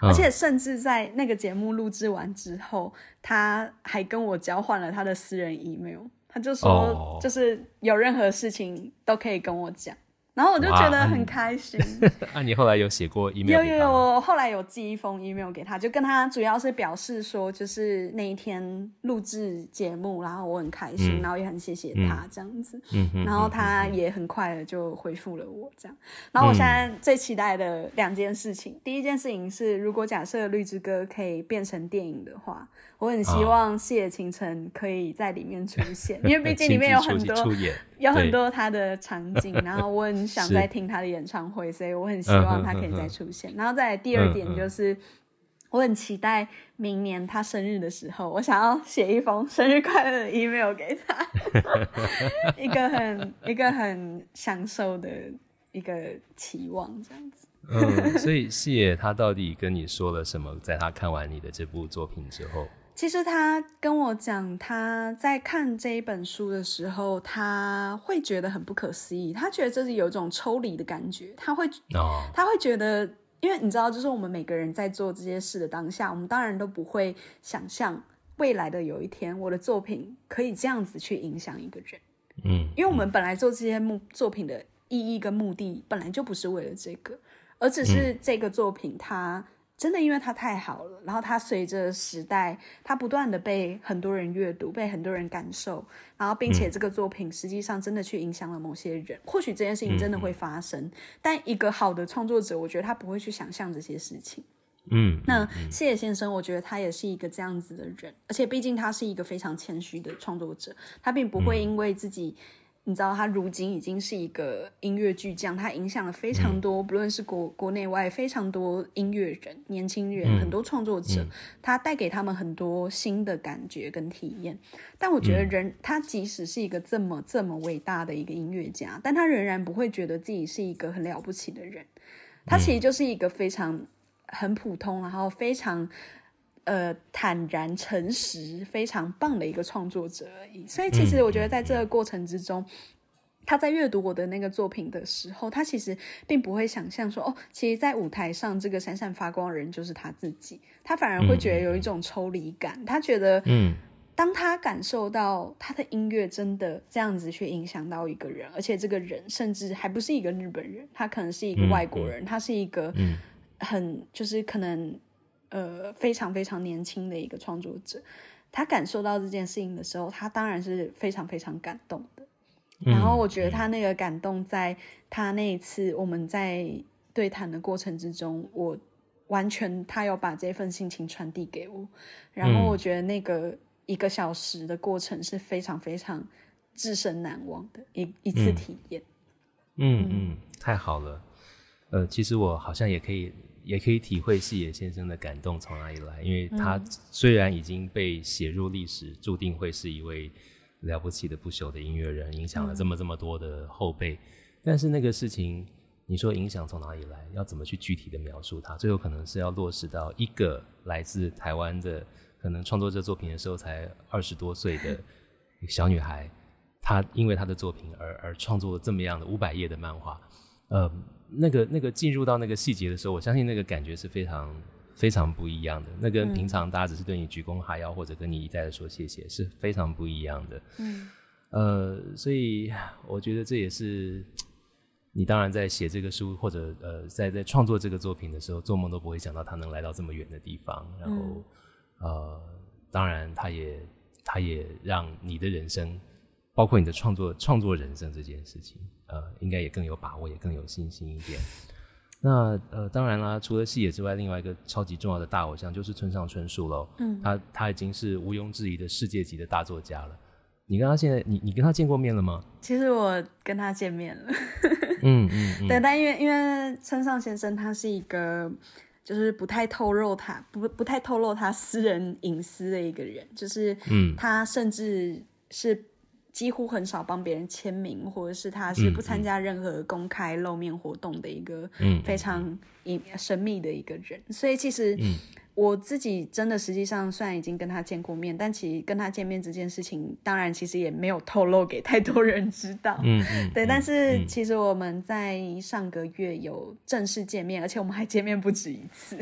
而且甚至在那个节目录制完之后，他还跟我交换了他的私人 email。他就说，就是有任何事情都可以跟我讲。然后我就觉得很开心。那 你后来有写过 email？有有有，我后来有寄一封 email 给他，就跟他主要是表示说，就是那一天录制节目，然后我很开心，然后也很谢谢他这样子。嗯然后他也很快的就回复了我这样。然后我现在最期待的两件事情，第一件事情是，如果假设《绿之歌》可以变成电影的话，我很希望谢清晨可以在里面出现，因为毕竟 里面有很多。有很多他的场景，然后我很想 再听他的演唱会，所以我很希望他可以再出现。然后再第二点就是，我很期待明年他生日的时候，我想要写一封生日快乐的 email 给他，一个很一个很享受的一个期望，这样子。嗯，所以谢他到底跟你说了什么？在他看完你的这部作品之后？其实他跟我讲，他在看这一本书的时候，他会觉得很不可思议。他觉得这是有一种抽离的感觉。他会，他会觉得，因为你知道，就是我们每个人在做这些事的当下，我们当然都不会想象未来的有一天，我的作品可以这样子去影响一个人。嗯，因为我们本来做这些目作品的意义跟目的，本来就不是为了这个，而只是这个作品它。真的，因为它太好了，然后它随着时代，它不断的被很多人阅读，被很多人感受，然后并且这个作品实际上真的去影响了某些人。或许这件事情真的会发生，但一个好的创作者，我觉得他不会去想象这些事情。嗯，那谢野先生，我觉得他也是一个这样子的人，而且毕竟他是一个非常谦虚的创作者，他并不会因为自己。你知道他如今已经是一个音乐巨匠，他影响了非常多，不论是国国内外非常多音乐人、年轻人，很多创作者，他带给他们很多新的感觉跟体验。但我觉得人，他即使是一个这么这么伟大的一个音乐家，但他仍然不会觉得自己是一个很了不起的人。他其实就是一个非常很普通，然后非常。呃，坦然、诚实，非常棒的一个创作者而已。所以，其实我觉得在这个过程之中，他在阅读我的那个作品的时候，他其实并不会想象说，哦，其实，在舞台上这个闪闪发光的人就是他自己。他反而会觉得有一种抽离感。他觉得，嗯，当他感受到他的音乐真的这样子去影响到一个人，而且这个人甚至还不是一个日本人，他可能是一个外国人，他是一个很就是可能。呃，非常非常年轻的一个创作者，他感受到这件事情的时候，他当然是非常非常感动的。然后我觉得他那个感动，在他那一次我们在对谈的过程之中，我完全他有把这份心情传递给我。然后我觉得那个一个小时的过程是非常非常至深难忘的一一次体验。嗯嗯，太好了。呃，其实我好像也可以。也可以体会细野先生的感动从哪里来，因为他虽然已经被写入历史，注定会是一位了不起的不朽的音乐人，影响了这么这么多的后辈。但是那个事情，你说影响从哪里来，要怎么去具体的描述它？最后可能是要落实到一个来自台湾的，可能创作这作品的时候才二十多岁的小女孩，她因为她的作品而而创作了这么样的五百页的漫画，呃。那个那个进入到那个细节的时候，我相信那个感觉是非常非常不一样的。那跟平常大家只是对你鞠躬哈腰或者跟你一再的说谢谢是非常不一样的。嗯，呃，所以我觉得这也是你当然在写这个书或者呃在在创作这个作品的时候，做梦都不会想到他能来到这么远的地方。然后呃，当然他也他也让你的人生。包括你的创作创作人生这件事情，呃，应该也更有把握，也更有信心一点。那呃，当然啦，除了戏野之外，另外一个超级重要的大偶像就是村上春树喽。嗯，他他已经是毋庸置疑的世界级的大作家了。你跟他现在，你你跟他见过面了吗？其实我跟他见面了。嗯嗯。对，但因为因为村上先生他是一个就是不太透露他不不太透露他私人隐私的一个人，就是嗯，他甚至是。几乎很少帮别人签名，或者是他是不参加任何公开露面活动的一个非常隐神秘的一个人。所以其实我自己真的实际上虽然已经跟他见过面，但其实跟他见面这件事情，当然其实也没有透露给太多人知道。嗯，对。但是其实我们在上个月有正式见面，而且我们还见面不止一次。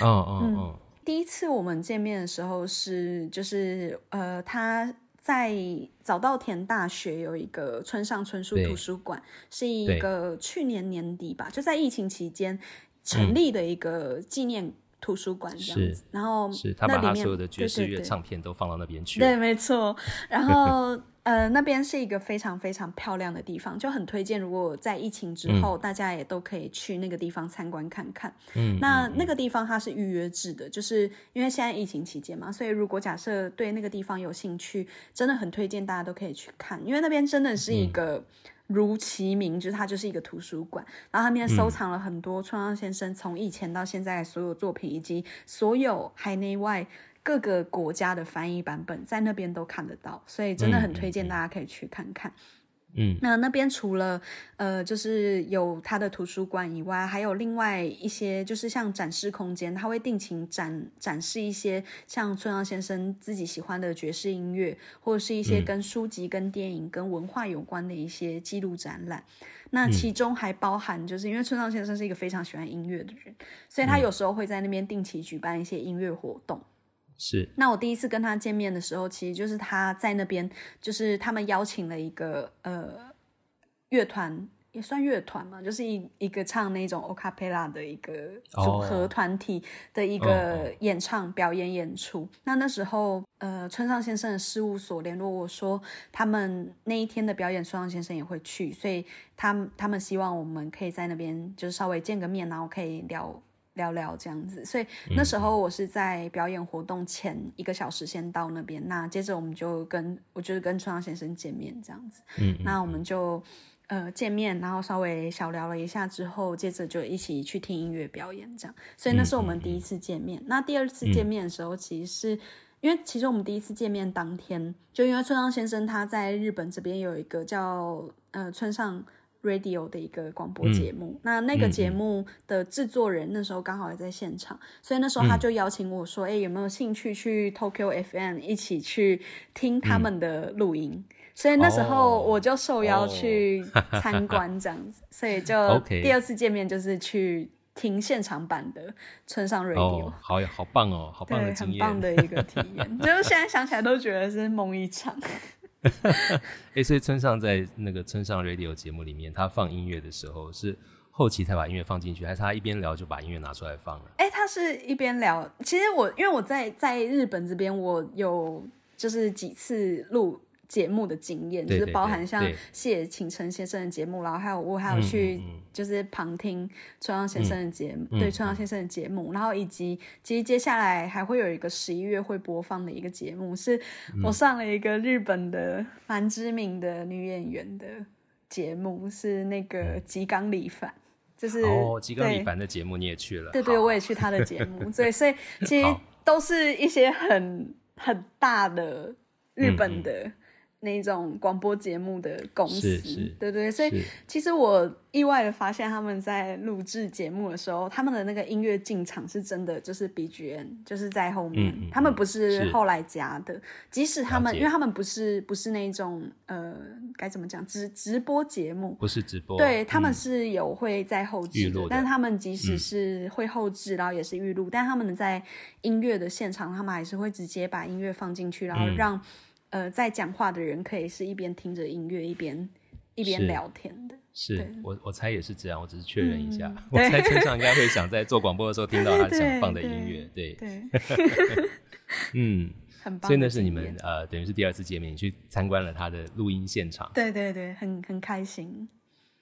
哦哦哦！第一次我们见面的时候是就是呃他。在早稻田大学有一个村上春树图书馆，是一个去年年底吧，就在疫情期间成立的一个纪念图书馆这样子。然后是他把他所有的爵士乐唱片都放到那边去。对，没错。然 后。呃，那边是一个非常非常漂亮的地方，就很推荐。如果在疫情之后，大家也都可以去那个地方参观看看。嗯，那那个地方它是预约制的，就是因为现在疫情期间嘛，所以如果假设对那个地方有兴趣，真的很推荐大家都可以去看，因为那边真的是一个如其名，就是它就是一个图书馆，然后那边收藏了很多村上先生从以前到现在所有作品，以及所有海内外。各个国家的翻译版本在那边都看得到，所以真的很推荐大家可以去看看。嗯，那那边除了呃，就是有他的图书馆以外，还有另外一些就是像展示空间，他会定期展展示一些像村上先生自己喜欢的爵士音乐，或者是一些跟书籍、跟电影、跟文化有关的一些记录展览。那其中还包含，就是因为村上先生是一个非常喜欢音乐的人，所以他有时候会在那边定期举办一些音乐活动。是，那我第一次跟他见面的时候，其实就是他在那边，就是他们邀请了一个呃乐团，也算乐团嘛，就是一一个唱那种 o e l a 的一个组合团体的一个演唱表演演出。那那时候，呃，村上先生的事务所联络我说，他们那一天的表演，村上先生也会去，所以他他们希望我们可以在那边就是稍微见个面，然后可以聊。聊聊这样子。所以那时候我是在表演活动前一个小时先到那边，那接着我们就跟我就是跟春阳先生见面这样子。嗯，那我们就呃见面，然后稍微小聊了一下之后，接着就一起去听音乐表演这样。所以那是我们第一次见面。那第二次见面的时候，其实是。因为其实我们第一次见面当天，就因为村上先生他在日本这边有一个叫呃村上 Radio 的一个广播节目，那那个节目的制作人那时候刚好也在现场，所以那时候他就邀请我说：“哎，有没有兴趣去 Tokyo FM 一起去听他们的录音？”所以那时候我就受邀去参观这样子，所以就第二次见面就是去。听现场版的村上 radio，好好棒哦，好棒的经验，很棒的一个体验，就是现在想起来都觉得是梦一场。哎，所以村上在那个村上 radio 节目里面，他放音乐的时候是后期才把音乐放进去，还是他一边聊就把音乐拿出来放了？哎，他是一边聊。其实我因为我在在日本这边，我有就是几次录。节目的经验就是包含像谢请成先生的节目，然后还有我还有去就是旁听春阳先生的节目，对春阳先生的节目，然后以及其实接下来还会有一个十一月会播放的一个节目，是我上了一个日本的蛮知名的女演员的节目，是那个吉冈里帆，就是哦吉冈里帆的节目你也去了，对对，我也去他的节目，对，所以其实都是一些很很大的日本的。那种广播节目的公司，对对，所以其实我意外的发现，他们在录制节目的时候，他们的那个音乐进场是真的就是 BGM，就是在后面，他们不是后来加的。即使他们，因为他们不是不是那种呃，该怎么讲，直直播节目，不是直播，对他们是有会在后置的，但是他们即使是会后置，然后也是预录，但他们在音乐的现场，他们还是会直接把音乐放进去，然后让。呃，在讲话的人可以是一边听着音乐一边一边聊天的。是我我猜也是这样，我只是确认一下。我猜车上应该会想在做广播的时候听到他想放的音乐。对对，嗯，很棒。所以那是你们呃，等于是第二次见面，你去参观了他的录音现场。对对对，很很开心。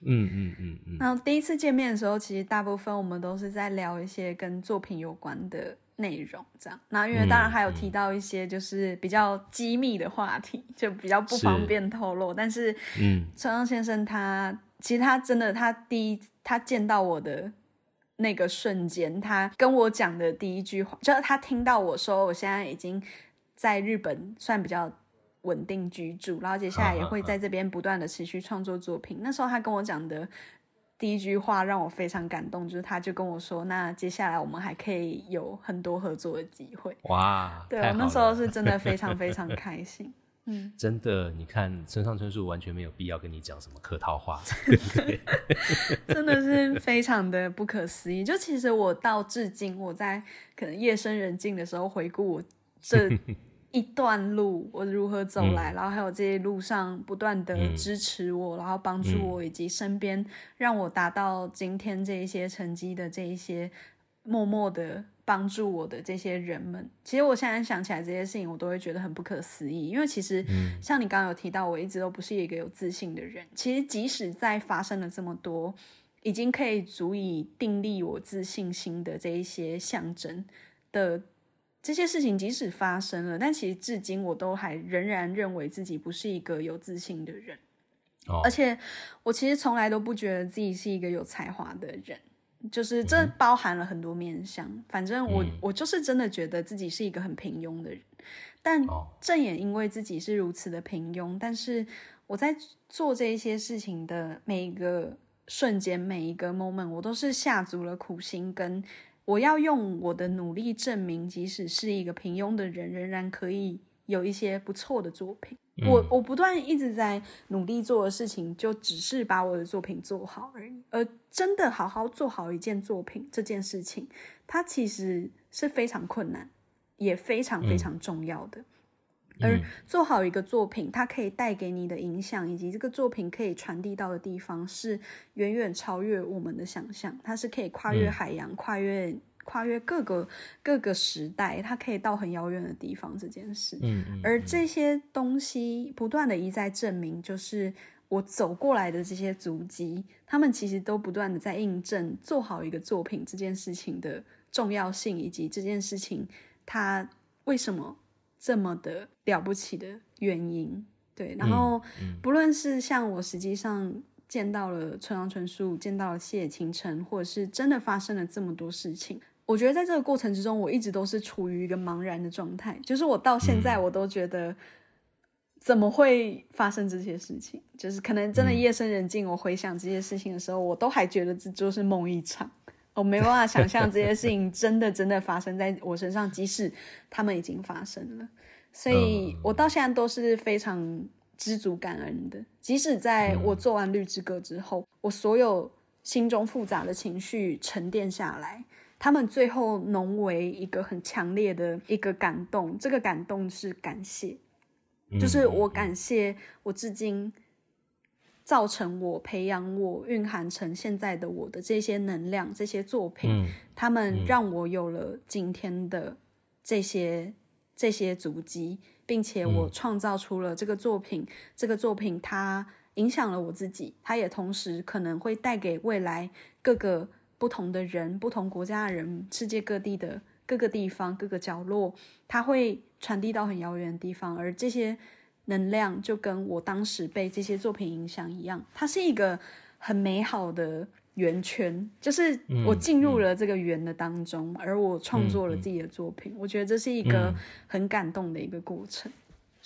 嗯嗯嗯嗯。然后第一次见面的时候，其实大部分我们都是在聊一些跟作品有关的。内容这样，那因为当然还有提到一些就是比较机密的话题，就比较不方便透露。但是，嗯，村上先生他其实他真的，他第一他见到我的那个瞬间，他跟我讲的第一句话，就是他听到我说我现在已经在日本算比较稳定居住，然后接下来也会在这边不断的持续创作作品。那时候他跟我讲的。第一句话让我非常感动，就是他就跟我说：“那接下来我们还可以有很多合作的机会。”哇，对我，那时候是真的非常非常 开心。嗯，真的，你看村上春树完全没有必要跟你讲什么客套话，真的是非常的不可思议。就其实我到至今，我在可能夜深人静的时候回顾我这。一段路，我如何走来，然后还有这些路上不断的支持我，然后帮助我，以及身边让我达到今天这一些成绩的这一些默默的帮助我的这些人们，其实我现在想起来这些事情，我都会觉得很不可思议。因为其实像你刚刚有提到，我一直都不是一个有自信的人。其实即使在发生了这么多，已经可以足以定立我自信心的这一些象征的。这些事情即使发生了，但其实至今我都还仍然认为自己不是一个有自信的人，而且我其实从来都不觉得自己是一个有才华的人，就是这包含了很多面相。反正我我就是真的觉得自己是一个很平庸的人，但正也因为自己是如此的平庸，但是我在做这一些事情的每一个瞬间，每一个 moment，我都是下足了苦心跟。我要用我的努力证明，即使是一个平庸的人，仍然可以有一些不错的作品。我我不断一直在努力做的事情，就只是把我的作品做好而已。而真的好好做好一件作品这件事情，它其实是非常困难，也非常非常重要的。而做好一个作品，它可以带给你的影响，以及这个作品可以传递到的地方，是远远超越我们的想象。它是可以跨越海洋，跨越跨越各个各个时代，它可以到很遥远的地方。这件事，嗯，而这些东西不断的一再证明，就是我走过来的这些足迹，他们其实都不断的在印证做好一个作品这件事情的重要性，以及这件事情它为什么这么的了不起的原因。对，然后不论是像我实际上见到了村上春树，见到了谢野晴臣，或者是真的发生了这么多事情，我觉得在这个过程之中，我一直都是处于一个茫然的状态，就是我到现在我都觉得。怎么会发生这些事情？就是可能真的夜深人静，我回想这些事情的时候，我都还觉得这就是梦一场。我没办法想象这些事情真的真的发生在我身上，即使他们已经发生了。所以我到现在都是非常知足感恩的。即使在我做完《绿之歌》之后，我所有心中复杂的情绪沉淀下来，他们最后浓为一个很强烈的一个感动。这个感动是感谢。就是我感谢我至今造成我培养我蕴含成现在的我的这些能量这些作品，他们让我有了今天的这些这些足迹，并且我创造出了这个作品。这个作品它影响了我自己，它也同时可能会带给未来各个不同的人、不同国家的人、世界各地的各个地方、各个角落，它会。传递到很遥远的地方，而这些能量就跟我当时被这些作品影响一样，它是一个很美好的圆圈，就是我进入了这个圆的当中，而我创作了自己的作品，我觉得这是一个很感动的一个过程。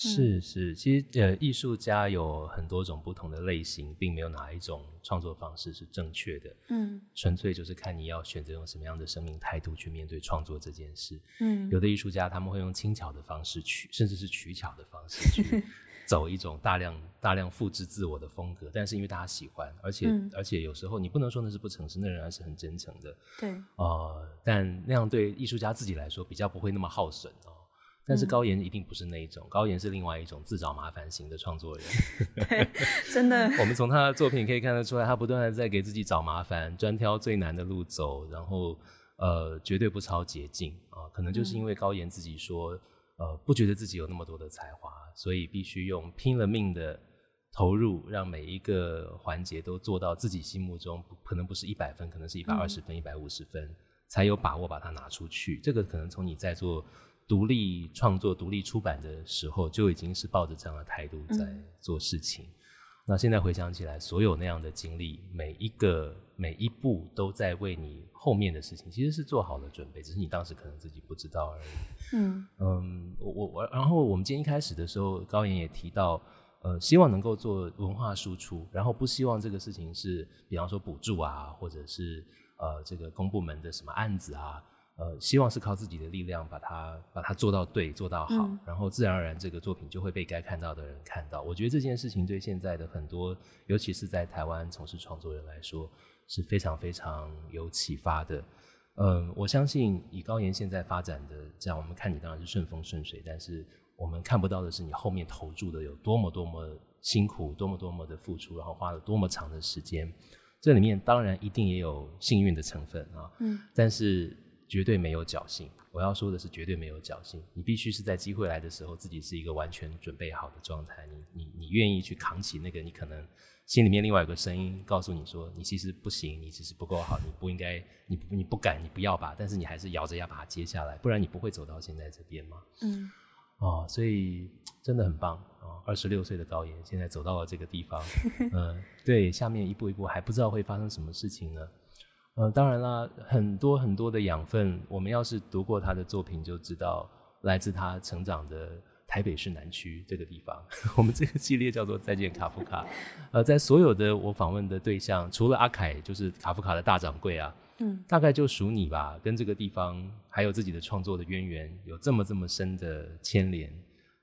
是是，其实呃，艺术家有很多种不同的类型，并没有哪一种创作方式是正确的。嗯，纯粹就是看你要选择用什么样的生命态度去面对创作这件事。嗯，有的艺术家他们会用轻巧的方式取，甚至是取巧的方式去 走一种大量大量复制自我的风格，但是因为大家喜欢，而且而且有时候你不能说那是不诚实，那仍然是很真诚的。对，呃，但那样对艺术家自己来说比较不会那么耗损哦。但是高岩一定不是那一种，高岩是另外一种自找麻烦型的创作人。对，真的。我们从他的作品可以看得出来，他不断的在给自己找麻烦，专挑最难的路走，然后呃，绝对不抄捷径啊。可能就是因为高岩自己说，呃，不觉得自己有那么多的才华，所以必须用拼了命的投入，让每一个环节都做到自己心目中可能不是一百分，可能是一百二十分、一百五十分，才有把握把它拿出去。这个可能从你在做。独立创作、独立出版的时候，就已经是抱着这样的态度在做事情。那现在回想起来，所有那样的经历，每一个每一步都在为你后面的事情，其实是做好了准备，只是你当时可能自己不知道而已。嗯嗯，我我然后我们今天一开始的时候，高岩也提到，呃，希望能够做文化输出，然后不希望这个事情是，比方说补助啊，或者是呃这个公部门的什么案子啊。呃，希望是靠自己的力量把它把它做到对，做到好，然后自然而然这个作品就会被该看到的人看到。我觉得这件事情对现在的很多，尤其是在台湾从事创作人来说是非常非常有启发的。嗯，我相信以高岩现在发展的这样，我们看你当然是顺风顺水，但是我们看不到的是你后面投注的有多么多么辛苦，多么多么的付出，然后花了多么长的时间。这里面当然一定也有幸运的成分啊，嗯，但是。绝对没有侥幸。我要说的是，绝对没有侥幸。你必须是在机会来的时候，自己是一个完全准备好的状态。你你你愿意去扛起那个，你可能心里面另外有个声音告诉你说，你其实不行，你其实不够好，你不应该，你你不敢，你不要吧。但是你还是咬着牙把它接下来，不然你不会走到现在这边嘛。嗯。哦，所以真的很棒哦！二十六岁的高岩现在走到了这个地方，嗯，对，下面一步一步还不知道会发生什么事情呢。呃，当然啦，很多很多的养分，我们要是读过他的作品，就知道来自他成长的台北市南区这个地方。我们这个系列叫做《再见卡夫卡》。呃，在所有的我访问的对象，除了阿凯，就是卡夫卡的大掌柜啊，嗯，大概就属你吧，跟这个地方还有自己的创作的渊源有这么这么深的牵连。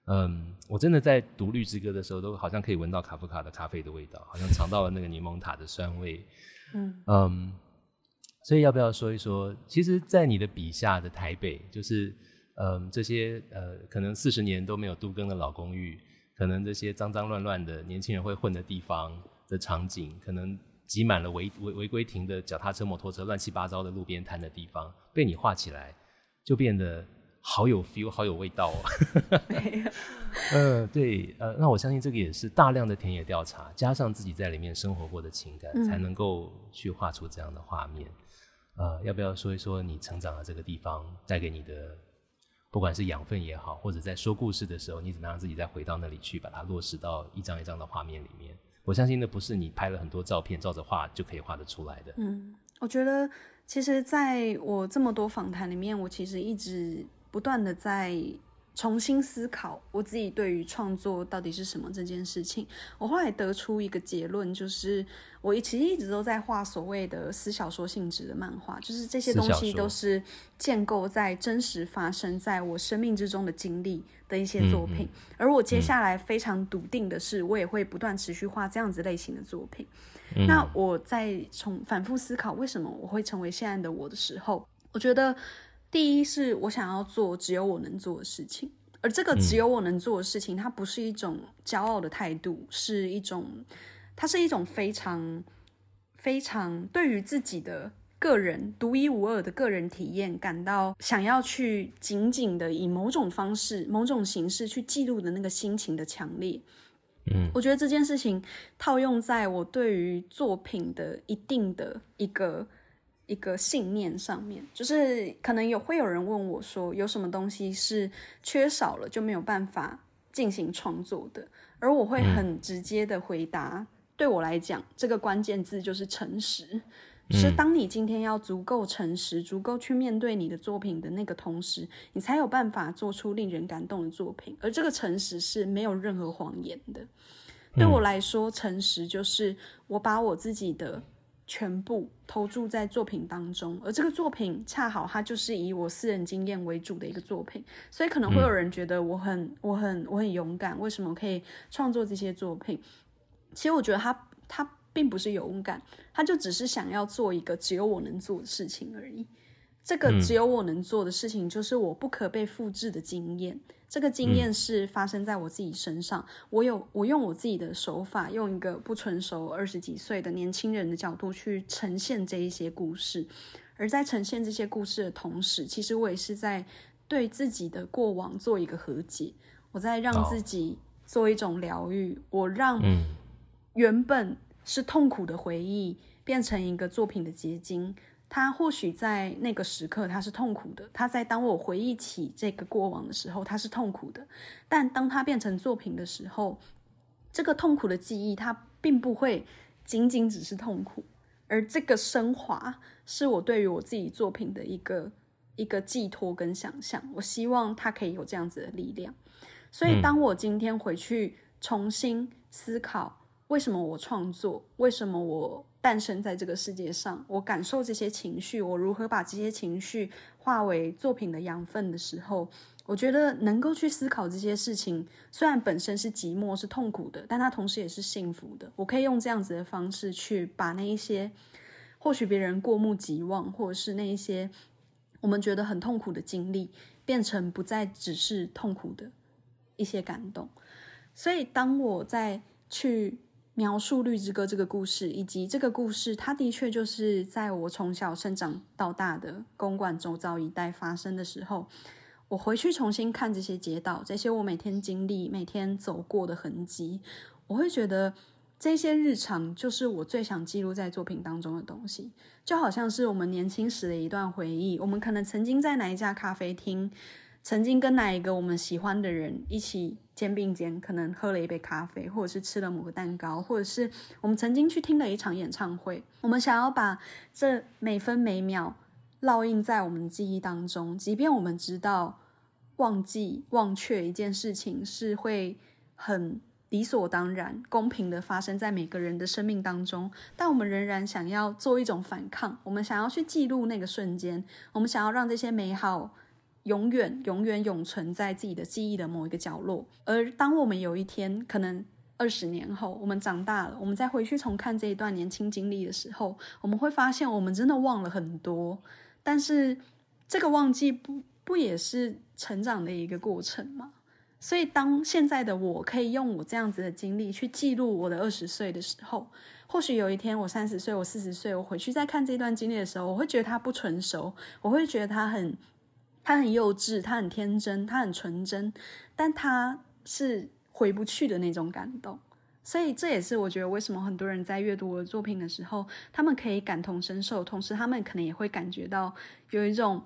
嗯，我真的在读《绿之歌》的时候，都好像可以闻到卡夫卡的咖啡的味道，好像尝到了那个柠檬塔的酸味。嗯嗯。所以要不要说一说？其实，在你的笔下的台北，就是嗯，这些呃，可能四十年都没有都更的老公寓，可能这些脏脏乱乱的年轻人会混的地方的场景，可能挤满了违违违规停的脚踏车、摩托车，乱七八糟的路边摊的地方，被你画起来，就变得好有 feel，好有味道哦。没有，呃，对，呃，那我相信这个也是大量的田野调查，加上自己在里面生活过的情感，才能够去画出这样的画面。呃，要不要说一说你成长的这个地方带给你的，不管是养分也好，或者在说故事的时候，你怎么样自己再回到那里去，把它落实到一张一张的画面里面？我相信那不是你拍了很多照片照着画就可以画得出来的。嗯，我觉得其实在我这么多访谈里面，我其实一直不断的在。重新思考我自己对于创作到底是什么这件事情，我后来得出一个结论，就是我其实一直都在画所谓的私小说性质的漫画，就是这些东西都是建构在真实发生在我生命之中的经历的一些作品。而我接下来非常笃定的是，我也会不断持续画这样子类型的作品。那我在从反复思考为什么我会成为现在的我的时候，我觉得。第一是我想要做只有我能做的事情，而这个只有我能做的事情，它不是一种骄傲的态度，是一种，它是一种非常非常对于自己的个人独一无二的个人体验感到想要去紧紧的以某种方式、某种形式去记录的那个心情的强烈。嗯，我觉得这件事情套用在我对于作品的一定的一个。一个信念上面，就是可能有会有人问我说，有什么东西是缺少了就没有办法进行创作的？而我会很直接的回答，对我来讲，这个关键字就是诚实。是当你今天要足够诚实，足够去面对你的作品的那个同时，你才有办法做出令人感动的作品。而这个诚实是没有任何谎言的。对我来说，诚实就是我把我自己的。全部投注在作品当中，而这个作品恰好它就是以我私人经验为主的一个作品，所以可能会有人觉得我很我很我很勇敢，为什么可以创作这些作品？其实我觉得他他并不是勇敢，他就只是想要做一个只有我能做的事情而已。这个只有我能做的事情，就是我不可被复制的经验。这个经验是发生在我自己身上。我有我用我自己的手法，用一个不成熟二十几岁的年轻人的角度去呈现这一些故事。而在呈现这些故事的同时，其实我也是在对自己的过往做一个和解。我在让自己做一种疗愈。我让原本是痛苦的回忆变成一个作品的结晶。他或许在那个时刻他是痛苦的，他在当我回忆起这个过往的时候他是痛苦的，但当他变成作品的时候，这个痛苦的记忆它并不会仅仅只是痛苦，而这个升华是我对于我自己作品的一个一个寄托跟想象。我希望它可以有这样子的力量，所以当我今天回去重新思考为什么我创作，为什么我。诞生在这个世界上，我感受这些情绪，我如何把这些情绪化为作品的养分的时候，我觉得能够去思考这些事情，虽然本身是寂寞、是痛苦的，但它同时也是幸福的。我可以用这样子的方式去把那一些或许别人过目即忘，或者是那一些我们觉得很痛苦的经历，变成不再只是痛苦的一些感动。所以，当我在去。描述《绿之歌》这个故事，以及这个故事，它的确就是在我从小生长到大的公馆周遭一带发生的时候，我回去重新看这些街道，这些我每天经历、每天走过的痕迹，我会觉得这些日常就是我最想记录在作品当中的东西，就好像是我们年轻时的一段回忆。我们可能曾经在哪一家咖啡厅。曾经跟哪一个我们喜欢的人一起肩并肩，可能喝了一杯咖啡，或者是吃了某个蛋糕，或者是我们曾经去听了一场演唱会。我们想要把这每分每秒烙印在我们的记忆当中，即便我们知道忘记、忘却一件事情是会很理所当然、公平的发生在每个人的生命当中，但我们仍然想要做一种反抗。我们想要去记录那个瞬间，我们想要让这些美好。永远、永远永存在自己的记忆的某一个角落。而当我们有一天，可能二十年后，我们长大了，我们再回去重看这一段年轻经历的时候，我们会发现，我们真的忘了很多。但是，这个忘记不不也是成长的一个过程吗？所以，当现在的我可以用我这样子的经历去记录我的二十岁的时候，或许有一天我三十岁、我四十岁，我回去再看这段经历的时候，我会觉得它不成熟，我会觉得它很。他很幼稚，他很天真，他很纯真，但他是回不去的那种感动。所以这也是我觉得为什么很多人在阅读我的作品的时候，他们可以感同身受，同时他们可能也会感觉到有一种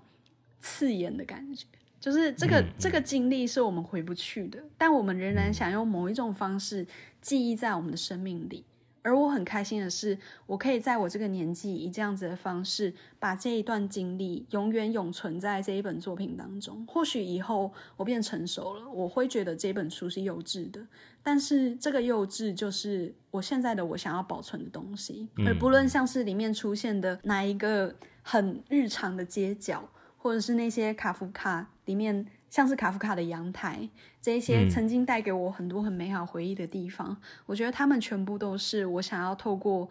刺眼的感觉，就是这个这个经历是我们回不去的，但我们仍然想用某一种方式记忆在我们的生命里。而我很开心的是，我可以在我这个年纪以这样子的方式，把这一段经历永远永存在这一本作品当中。或许以后我变成熟了，我会觉得这本书是幼稚的，但是这个幼稚就是我现在的我想要保存的东西。而不论像是里面出现的哪一个很日常的街角，或者是那些卡夫卡里面。像是卡夫卡的阳台，这一些曾经带给我很多很美好回忆的地方，我觉得他们全部都是我想要透过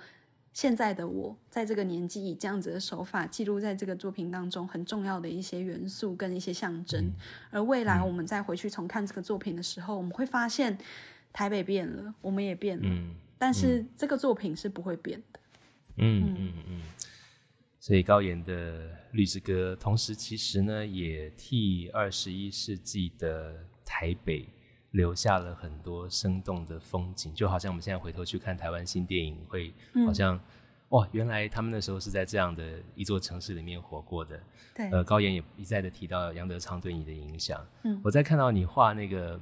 现在的我，在这个年纪以这样子的手法记录在这个作品当中很重要的一些元素跟一些象征。而未来我们再回去重看这个作品的时候，我们会发现台北变了，我们也变了，但是这个作品是不会变的。嗯嗯嗯。所以高岩的《绿之歌》，同时其实呢，也替二十一世纪的台北留下了很多生动的风景。就好像我们现在回头去看台湾新电影，会好像哇，原来他们那时候是在这样的一座城市里面活过的。对，呃，高岩也一再的提到杨德昌对你的影响。嗯，我在看到你画那个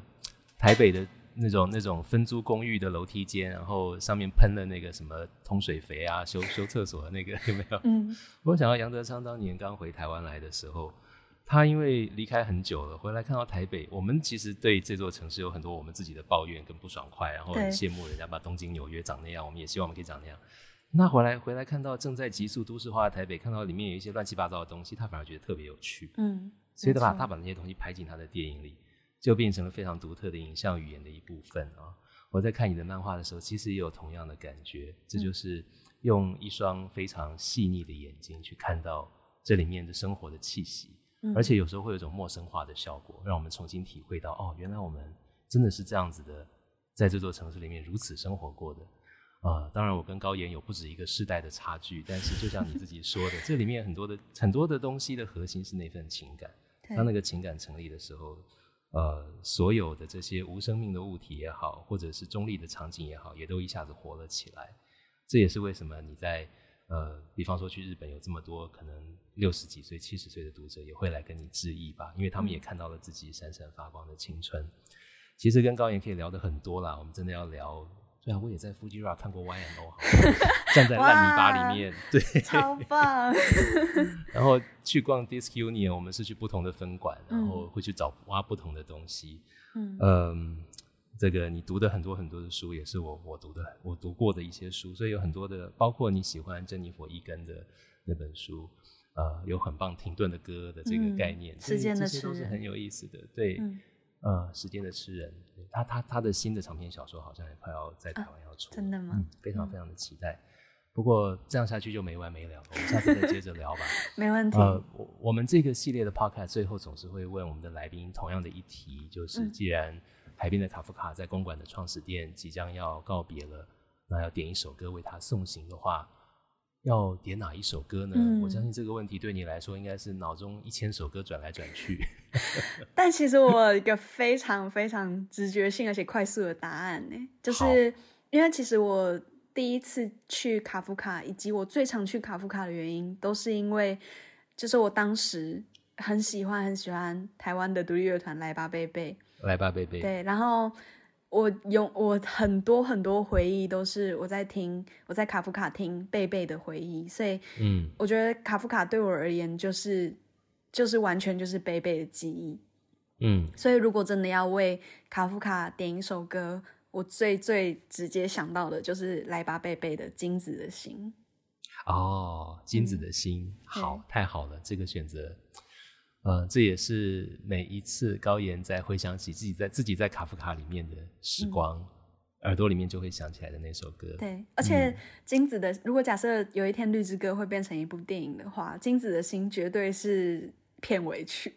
台北的。那种那种分租公寓的楼梯间，然后上面喷了那个什么通水肥啊，修修厕所的那个有没有？嗯，我想到杨德昌当年刚回台湾来的时候，他因为离开很久了，回来看到台北，我们其实对这座城市有很多我们自己的抱怨跟不爽快，然后很羡慕人家把东京、纽约长那样，我们也希望我们可以长那样。那回来回来看到正在急速都市化的台北，看到里面有一些乱七八糟的东西，他反而觉得特别有趣。嗯，所以他把他把那些东西拍进他的电影里。就变成了非常独特的影像语言的一部分啊！我在看你的漫画的时候，其实也有同样的感觉。这就是用一双非常细腻的眼睛去看到这里面的生活的气息，而且有时候会有一种陌生化的效果，让我们重新体会到哦，原来我们真的是这样子的，在这座城市里面如此生活过的啊！当然，我跟高岩有不止一个世代的差距，但是就像你自己说的，这里面很多的很多的东西的核心是那份情感。当那个情感成立的时候。呃，所有的这些无生命的物体也好，或者是中立的场景也好，也都一下子活了起来。这也是为什么你在呃，比方说去日本有这么多可能六十几岁、七十岁的读者也会来跟你致意吧，因为他们也看到了自己闪闪发光的青春。其实跟高岩可以聊的很多啦，我们真的要聊。对啊，我也在 Fuji Rock 看过 Y M O，站在烂泥巴里面，对，超棒。然后去逛 Disc Union，我们是去不同的分馆，然后会去找挖不同的东西。嗯，这个你读的很多很多的书，也是我我读的，我读过的一些书，所以有很多的，包括你喜欢珍妮佛伊根的那本书，呃，有很棒停顿的歌的这个概念，时间的这些都是很有意思的，对。呃，时间的吃人，他他他的新的长篇小说好像也快要在台湾要出，真的吗？非常非常的期待。不过这样下去就没完没了，我们下次再接着聊吧。没问题。呃，我我们这个系列的 podcast 最后总是会问我们的来宾同样的一题，就是既然海边的卡夫卡在公馆的创始店即将要告别了，那要点一首歌为他送行的话。要点哪一首歌呢？我相信这个问题对你来说应该是脑中一千首歌转来转去。但其实我有一个非常非常直觉性而且快速的答案呢，就是因为其实我第一次去卡夫卡，以及我最常去卡夫卡的原因，都是因为就是我当时很喜欢很喜欢台湾的独立乐团来吧贝贝，来吧贝贝，对，然后。我有我很多很多回忆，都是我在听我在卡夫卡听贝贝的回忆，所以嗯，我觉得卡夫卡对我而言就是就是完全就是贝贝的记忆，嗯，所以如果真的要为卡夫卡点一首歌，我最最直接想到的就是来吧贝贝的《金子的心》。哦，金子的心，好，太好了，这个选择。呃，这也是每一次高岩在回想起自己在自己在卡夫卡里面的时光，耳朵里面就会想起来的那首歌。对，而且金子的，如果假设有一天《绿之歌》会变成一部电影的话，《金子的心》绝对是片尾曲。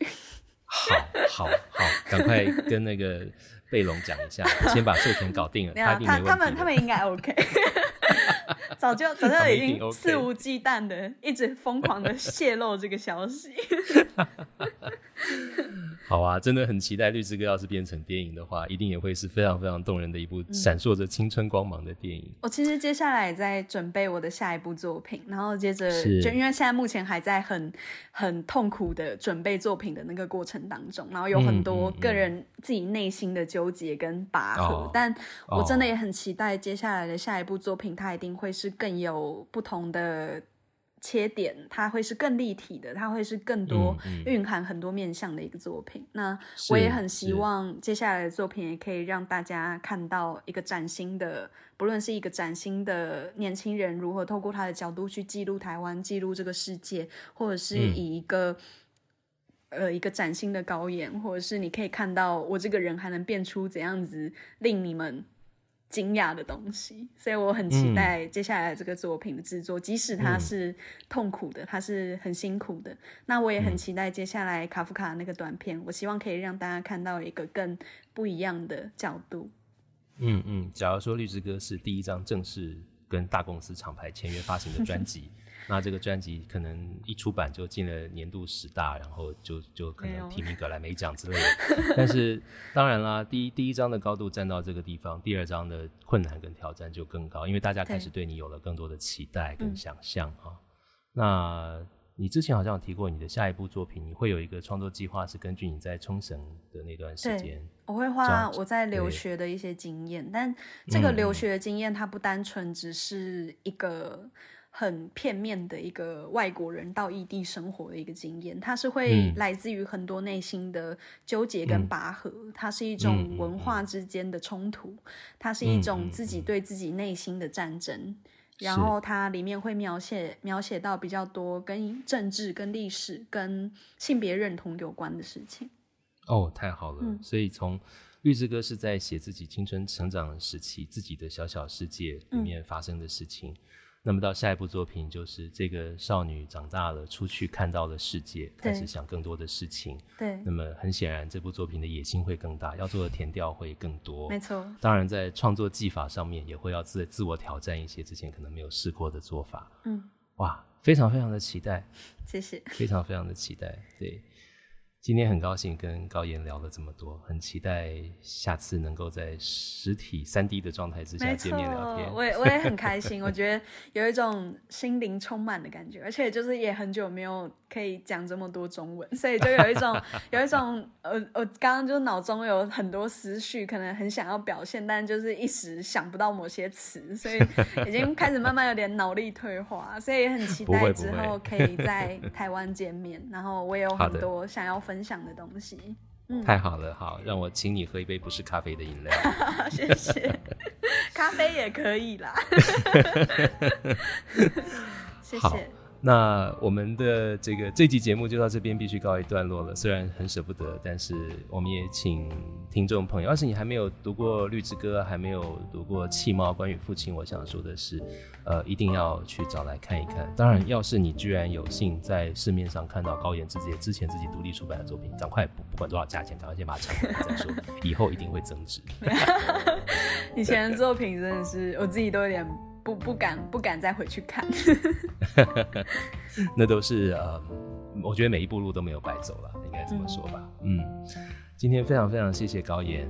好，好，好，赶快跟那个贝龙讲一下，先把授权搞定了。他他他们他们应该 OK。早就早就已经肆无忌惮的，一直疯狂的泄露这个消息。好啊，真的很期待《绿之歌》要是变成电影的话，一定也会是非常非常动人的一部闪烁着青春光芒的电影。我其实接下来也在准备我的下一部作品，然后接着就因为现在目前还在很很痛苦的准备作品的那个过程当中，然后有很多个人自己内心的纠结跟拔河，哦但我真的哦也很期待接下来的下一部作品，它一定会是更有不同的。切点，它会是更立体的，它会是更多嗯嗯。蕴含很多面向的一个作品。那我也很希望接下来的作品也可以让大家看到一个崭新的，不论是一个崭新的年轻人如何透过他的角度去记录台湾、记录这个世界，或者是嗯。以一个、呃一个崭新的高演，或者是你可以看到我这个人还能变出怎样子令你们惊讶的东西，所以我很期待接下来这个作品的制作，即使它嗯。是痛苦的，它是很辛苦的，那我也嗯。很期待接下来卡夫卡那个短片，我希望可以让大家看到一个更不一样的角度。嗯嗯，假如说《绿之歌》是第一张正式跟大公司厂牌签约发行的专辑，那这个专辑可能一出版就进了年度十大，然后就就可能提名格莱美奖之类的。但是当然啦，第一第一章的高度站到这个地方，第二章的困难跟挑战就更高，因为大家开始对你有了更多的期待跟想象啊。那你之前好像有提过你的下一部作品，你会有一个创作计划，是根据你在冲绳的那段时对间。我会这花我在留对学的一些经验，但这个留学的经验它不单纯只是一个很片面的一个外国人到异地生活的一个经验，它是会嗯来自于很多内心的纠结跟嗯拔河，它是一嗯种嗯文化之间的冲突，它是一种自己对自己内心的战争。然后它里面会描写描写到比较多跟政治、跟历史、跟性别认同有关的事情。哦，太好了！嗯所以从《绿之歌》是在写自己青春成长时期自己的小小世界里嗯面发生的事情。那么到下一部作品，就是这个少女长大了，出去看到了世界，开始想更多的事情。对，那么很显然，这部作品的野心会更大，要做的填调会更多。没错。当然，在创作技法上面也会要自自我挑战一些之前可能没有试过的做法。嗯，哇，非常非常的期待。谢谢。非常非常的期待。对，今天很高兴跟高岩聊了这么多，很期待下次能够在实体三 D 的状态之下见面聊天。我也我也很开心，我觉得有一种心灵充满的感觉，而且就是也很久没有可以讲这么多中文，所以就有一种 有一种呃，我刚刚就脑中有很多思绪，可能很想要表现，但就是一时想不到某些词，所以已经开始慢慢有点脑力退化，所以也很期待之后可以在台湾见面，然后我也有很多想要分享的东西。嗯太好了，好，让我请你喝一杯不是咖啡的饮料。谢谢，咖啡也可以啦。谢谢。那我们的这个这集节目就到这边必须告一段落了。虽然很舍不得，但是我们也请听众朋友，要是你还没有读过《绿之歌》，还没有读过《弃猫》关于父亲，我想说的是，呃，一定要去找来看一看。当然，要是你居然有幸在市面上看到高岩之己之前自己独立出版的作品，赶快不不管多少价钱，赶快先把它抢回来再说，以后一定会增值。以前的作品真的是我自己都有点不不敢不敢再回去看。那都是呃，我觉得每一步路都没有白走了，应该这么说吧。嗯，今天非常非常谢谢高岩，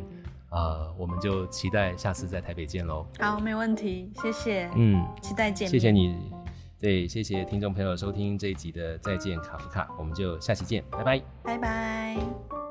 啊，我们就期待下次在台北见喽。好，没问题，谢谢，嗯，期待见。谢谢你，对，谢谢听众朋友收听这一集的再见卡夫卡，我们就下期见，拜拜。拜拜。